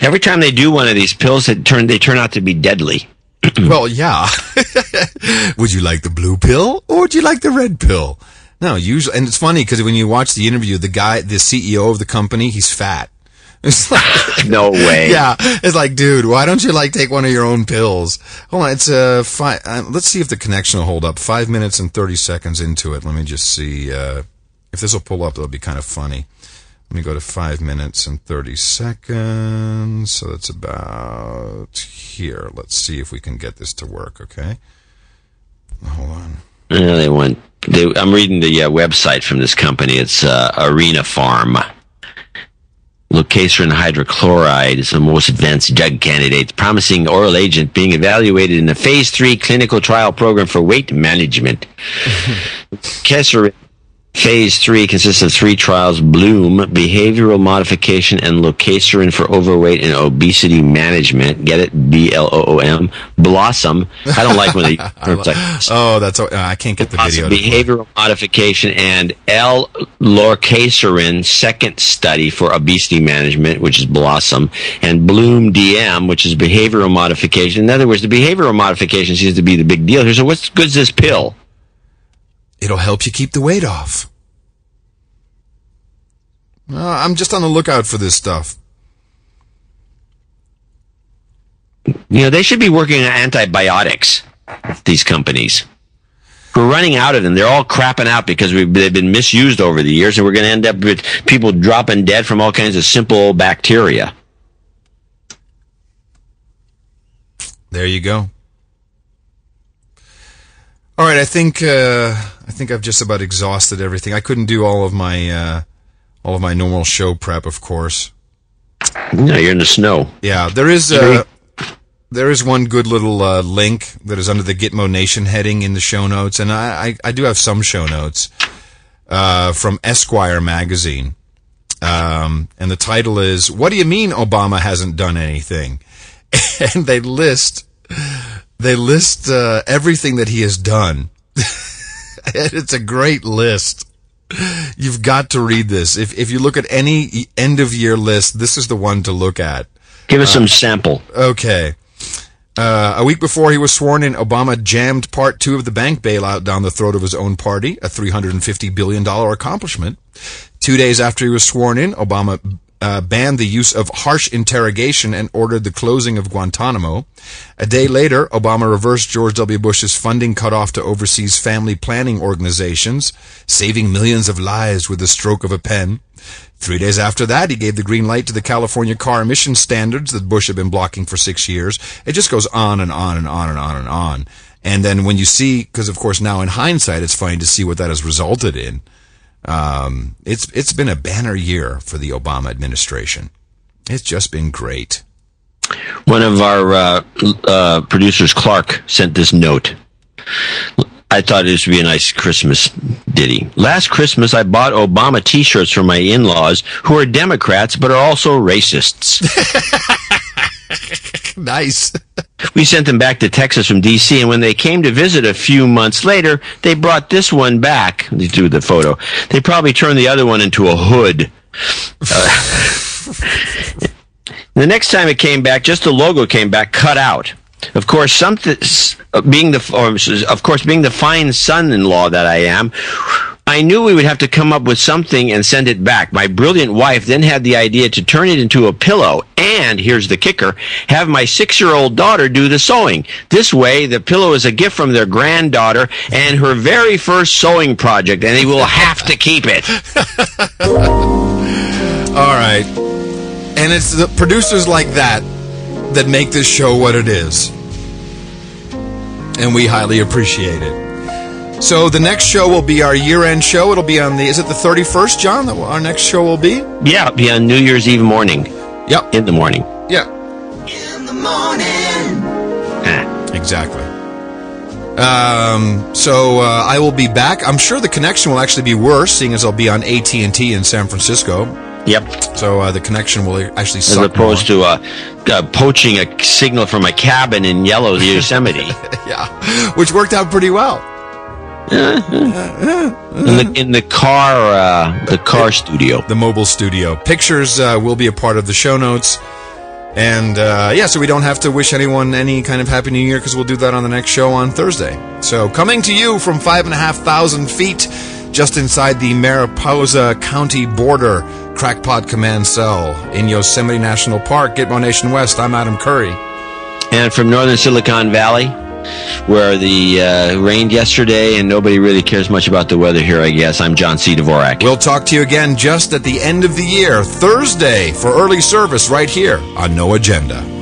Every time they do one of these pills, it turn they turn out to be deadly. well, yeah. *laughs* would you like the blue pill or would you like the red pill? No, usually, and it's funny because when you watch the interview, the guy, the CEO of the company, he's fat. *laughs* It's like, *laughs* no way. Yeah, it's like, dude, why don't you like take one of your own pills? Hold on, it's uh, five. Uh, let's see if the connection will hold up. Five minutes and thirty seconds into it. Let me just see uh, if this will pull up. It'll be kind of funny. Let me go to five minutes and 30 seconds. So that's about here. Let's see if we can get this to work, okay? Hold on. Yeah, they want. They, I'm reading the uh, website from this company. It's uh, Arena Farm. Lorcaserin hydrochloride is the most advanced drug candidate, promising oral agent being evaluated in a phase three clinical trial program for weight management. *laughs* Phase three consists of three trials: Bloom, behavioral modification, and Lorcaserin for overweight and obesity management. Get it? B L O O M. Blossom. I don't like when they. *laughs* like, oh, that's. Uh, I can't get the video. Behavioral modification and L. Lorcaserin second study for obesity management, which is Blossom, and Bloom DM, which is behavioral modification. In other words, the behavioral modification seems to be the big deal here. So, what's good is this pill? It'll help you keep the weight off. Uh, I'm just on the lookout for this stuff. You know, they should be working on antibiotics, these companies. We're running out of them. They're all crapping out because they've been misused over the years, and we're going to end up with people dropping dead from all kinds of simple bacteria. There you go. All right, I think uh, I think I've just about exhausted everything. I couldn't do all of my uh, all of my normal show prep, of course. No, you're in the snow. Yeah, there is uh, there is one good little uh, link that is under the Gitmo Nation heading in the show notes, and I I, I do have some show notes uh, from Esquire magazine, um, and the title is "What do you mean Obama hasn't done anything?" *laughs* and they list they list uh, everything that he has done. *laughs* *laughs* it's a great list. You've got to read this. If if you look at any end of year list, this is the one to look at. Give us uh, some sample. Okay. Uh, a week before he was sworn in, Obama jammed part two of the bank bailout down the throat of his own party, a $350 billion accomplishment. Two days after he was sworn in, Obama uh, banned the use of harsh interrogation and ordered the closing of Guantanamo. A day later, Obama reversed George W. Bush's funding cutoff to overseas family planning organizations, saving millions of lives with the stroke of a pen. Three days after that, he gave the green light to the California car emission standards that Bush had been blocking for six years. It just goes on and on and on and on and on. And then when you see, because of course now in hindsight, it's funny to see what that has resulted in. Um, it's it's been a banner year for the Obama administration. It's just been great. One of our uh, uh, producers, Clark, sent this note. I thought this would be a nice Christmas ditty. Last Christmas, I bought Obama T-shirts for my in-laws, who are Democrats but are also racists. *laughs* *laughs* nice. we sent them back to Texas from D.C., and when they came to visit a few months later, they brought this one back. They do the photo. They probably turned the other one into a hood. Uh, *laughs* the next time it came back, just the logo came back cut out. Of course, something being the of course being the fine son-in-law that I am, I knew we would have to come up with something and send it back. My brilliant wife then had the idea to turn it into a pillow and, here's the kicker, have my six year old daughter do the sewing. This way, the pillow is a gift from their granddaughter and her very first sewing project, and they will have to keep it. *laughs* All right. And it's the producers like that that make this show what it is. And we highly appreciate it. So the next show will be our year-end show. It'll be on the is it the 31st, John? That our next show will be? Yeah, it'll be on New Year's Eve morning. Yep. In the morning. Yeah. In the morning. Ah. Exactly. Um, so uh, I will be back. I'm sure the connection will actually be worse, seeing as I'll be on AT and T in San Francisco. Yep. So uh, the connection will actually as opposed more. to uh, uh, poaching a signal from a cabin in Yellow Yosemite. *laughs* yeah, which worked out pretty well in the in the car uh, the car studio, the mobile studio. Pictures uh, will be a part of the show notes, and uh, yeah, so we don't have to wish anyone any kind of happy new year because we'll do that on the next show on Thursday. So coming to you from five and a half thousand feet, just inside the Mariposa County border, Crackpot Command Cell in Yosemite National Park, Gitmo Nation West. I'm Adam Curry, and from Northern Silicon Valley where the uh, rained yesterday, and nobody really cares much about the weather here. I guess I'm John C. Dvorak. We'll talk to you again just at the end of the year, Thursday, for early service right here on No Agenda.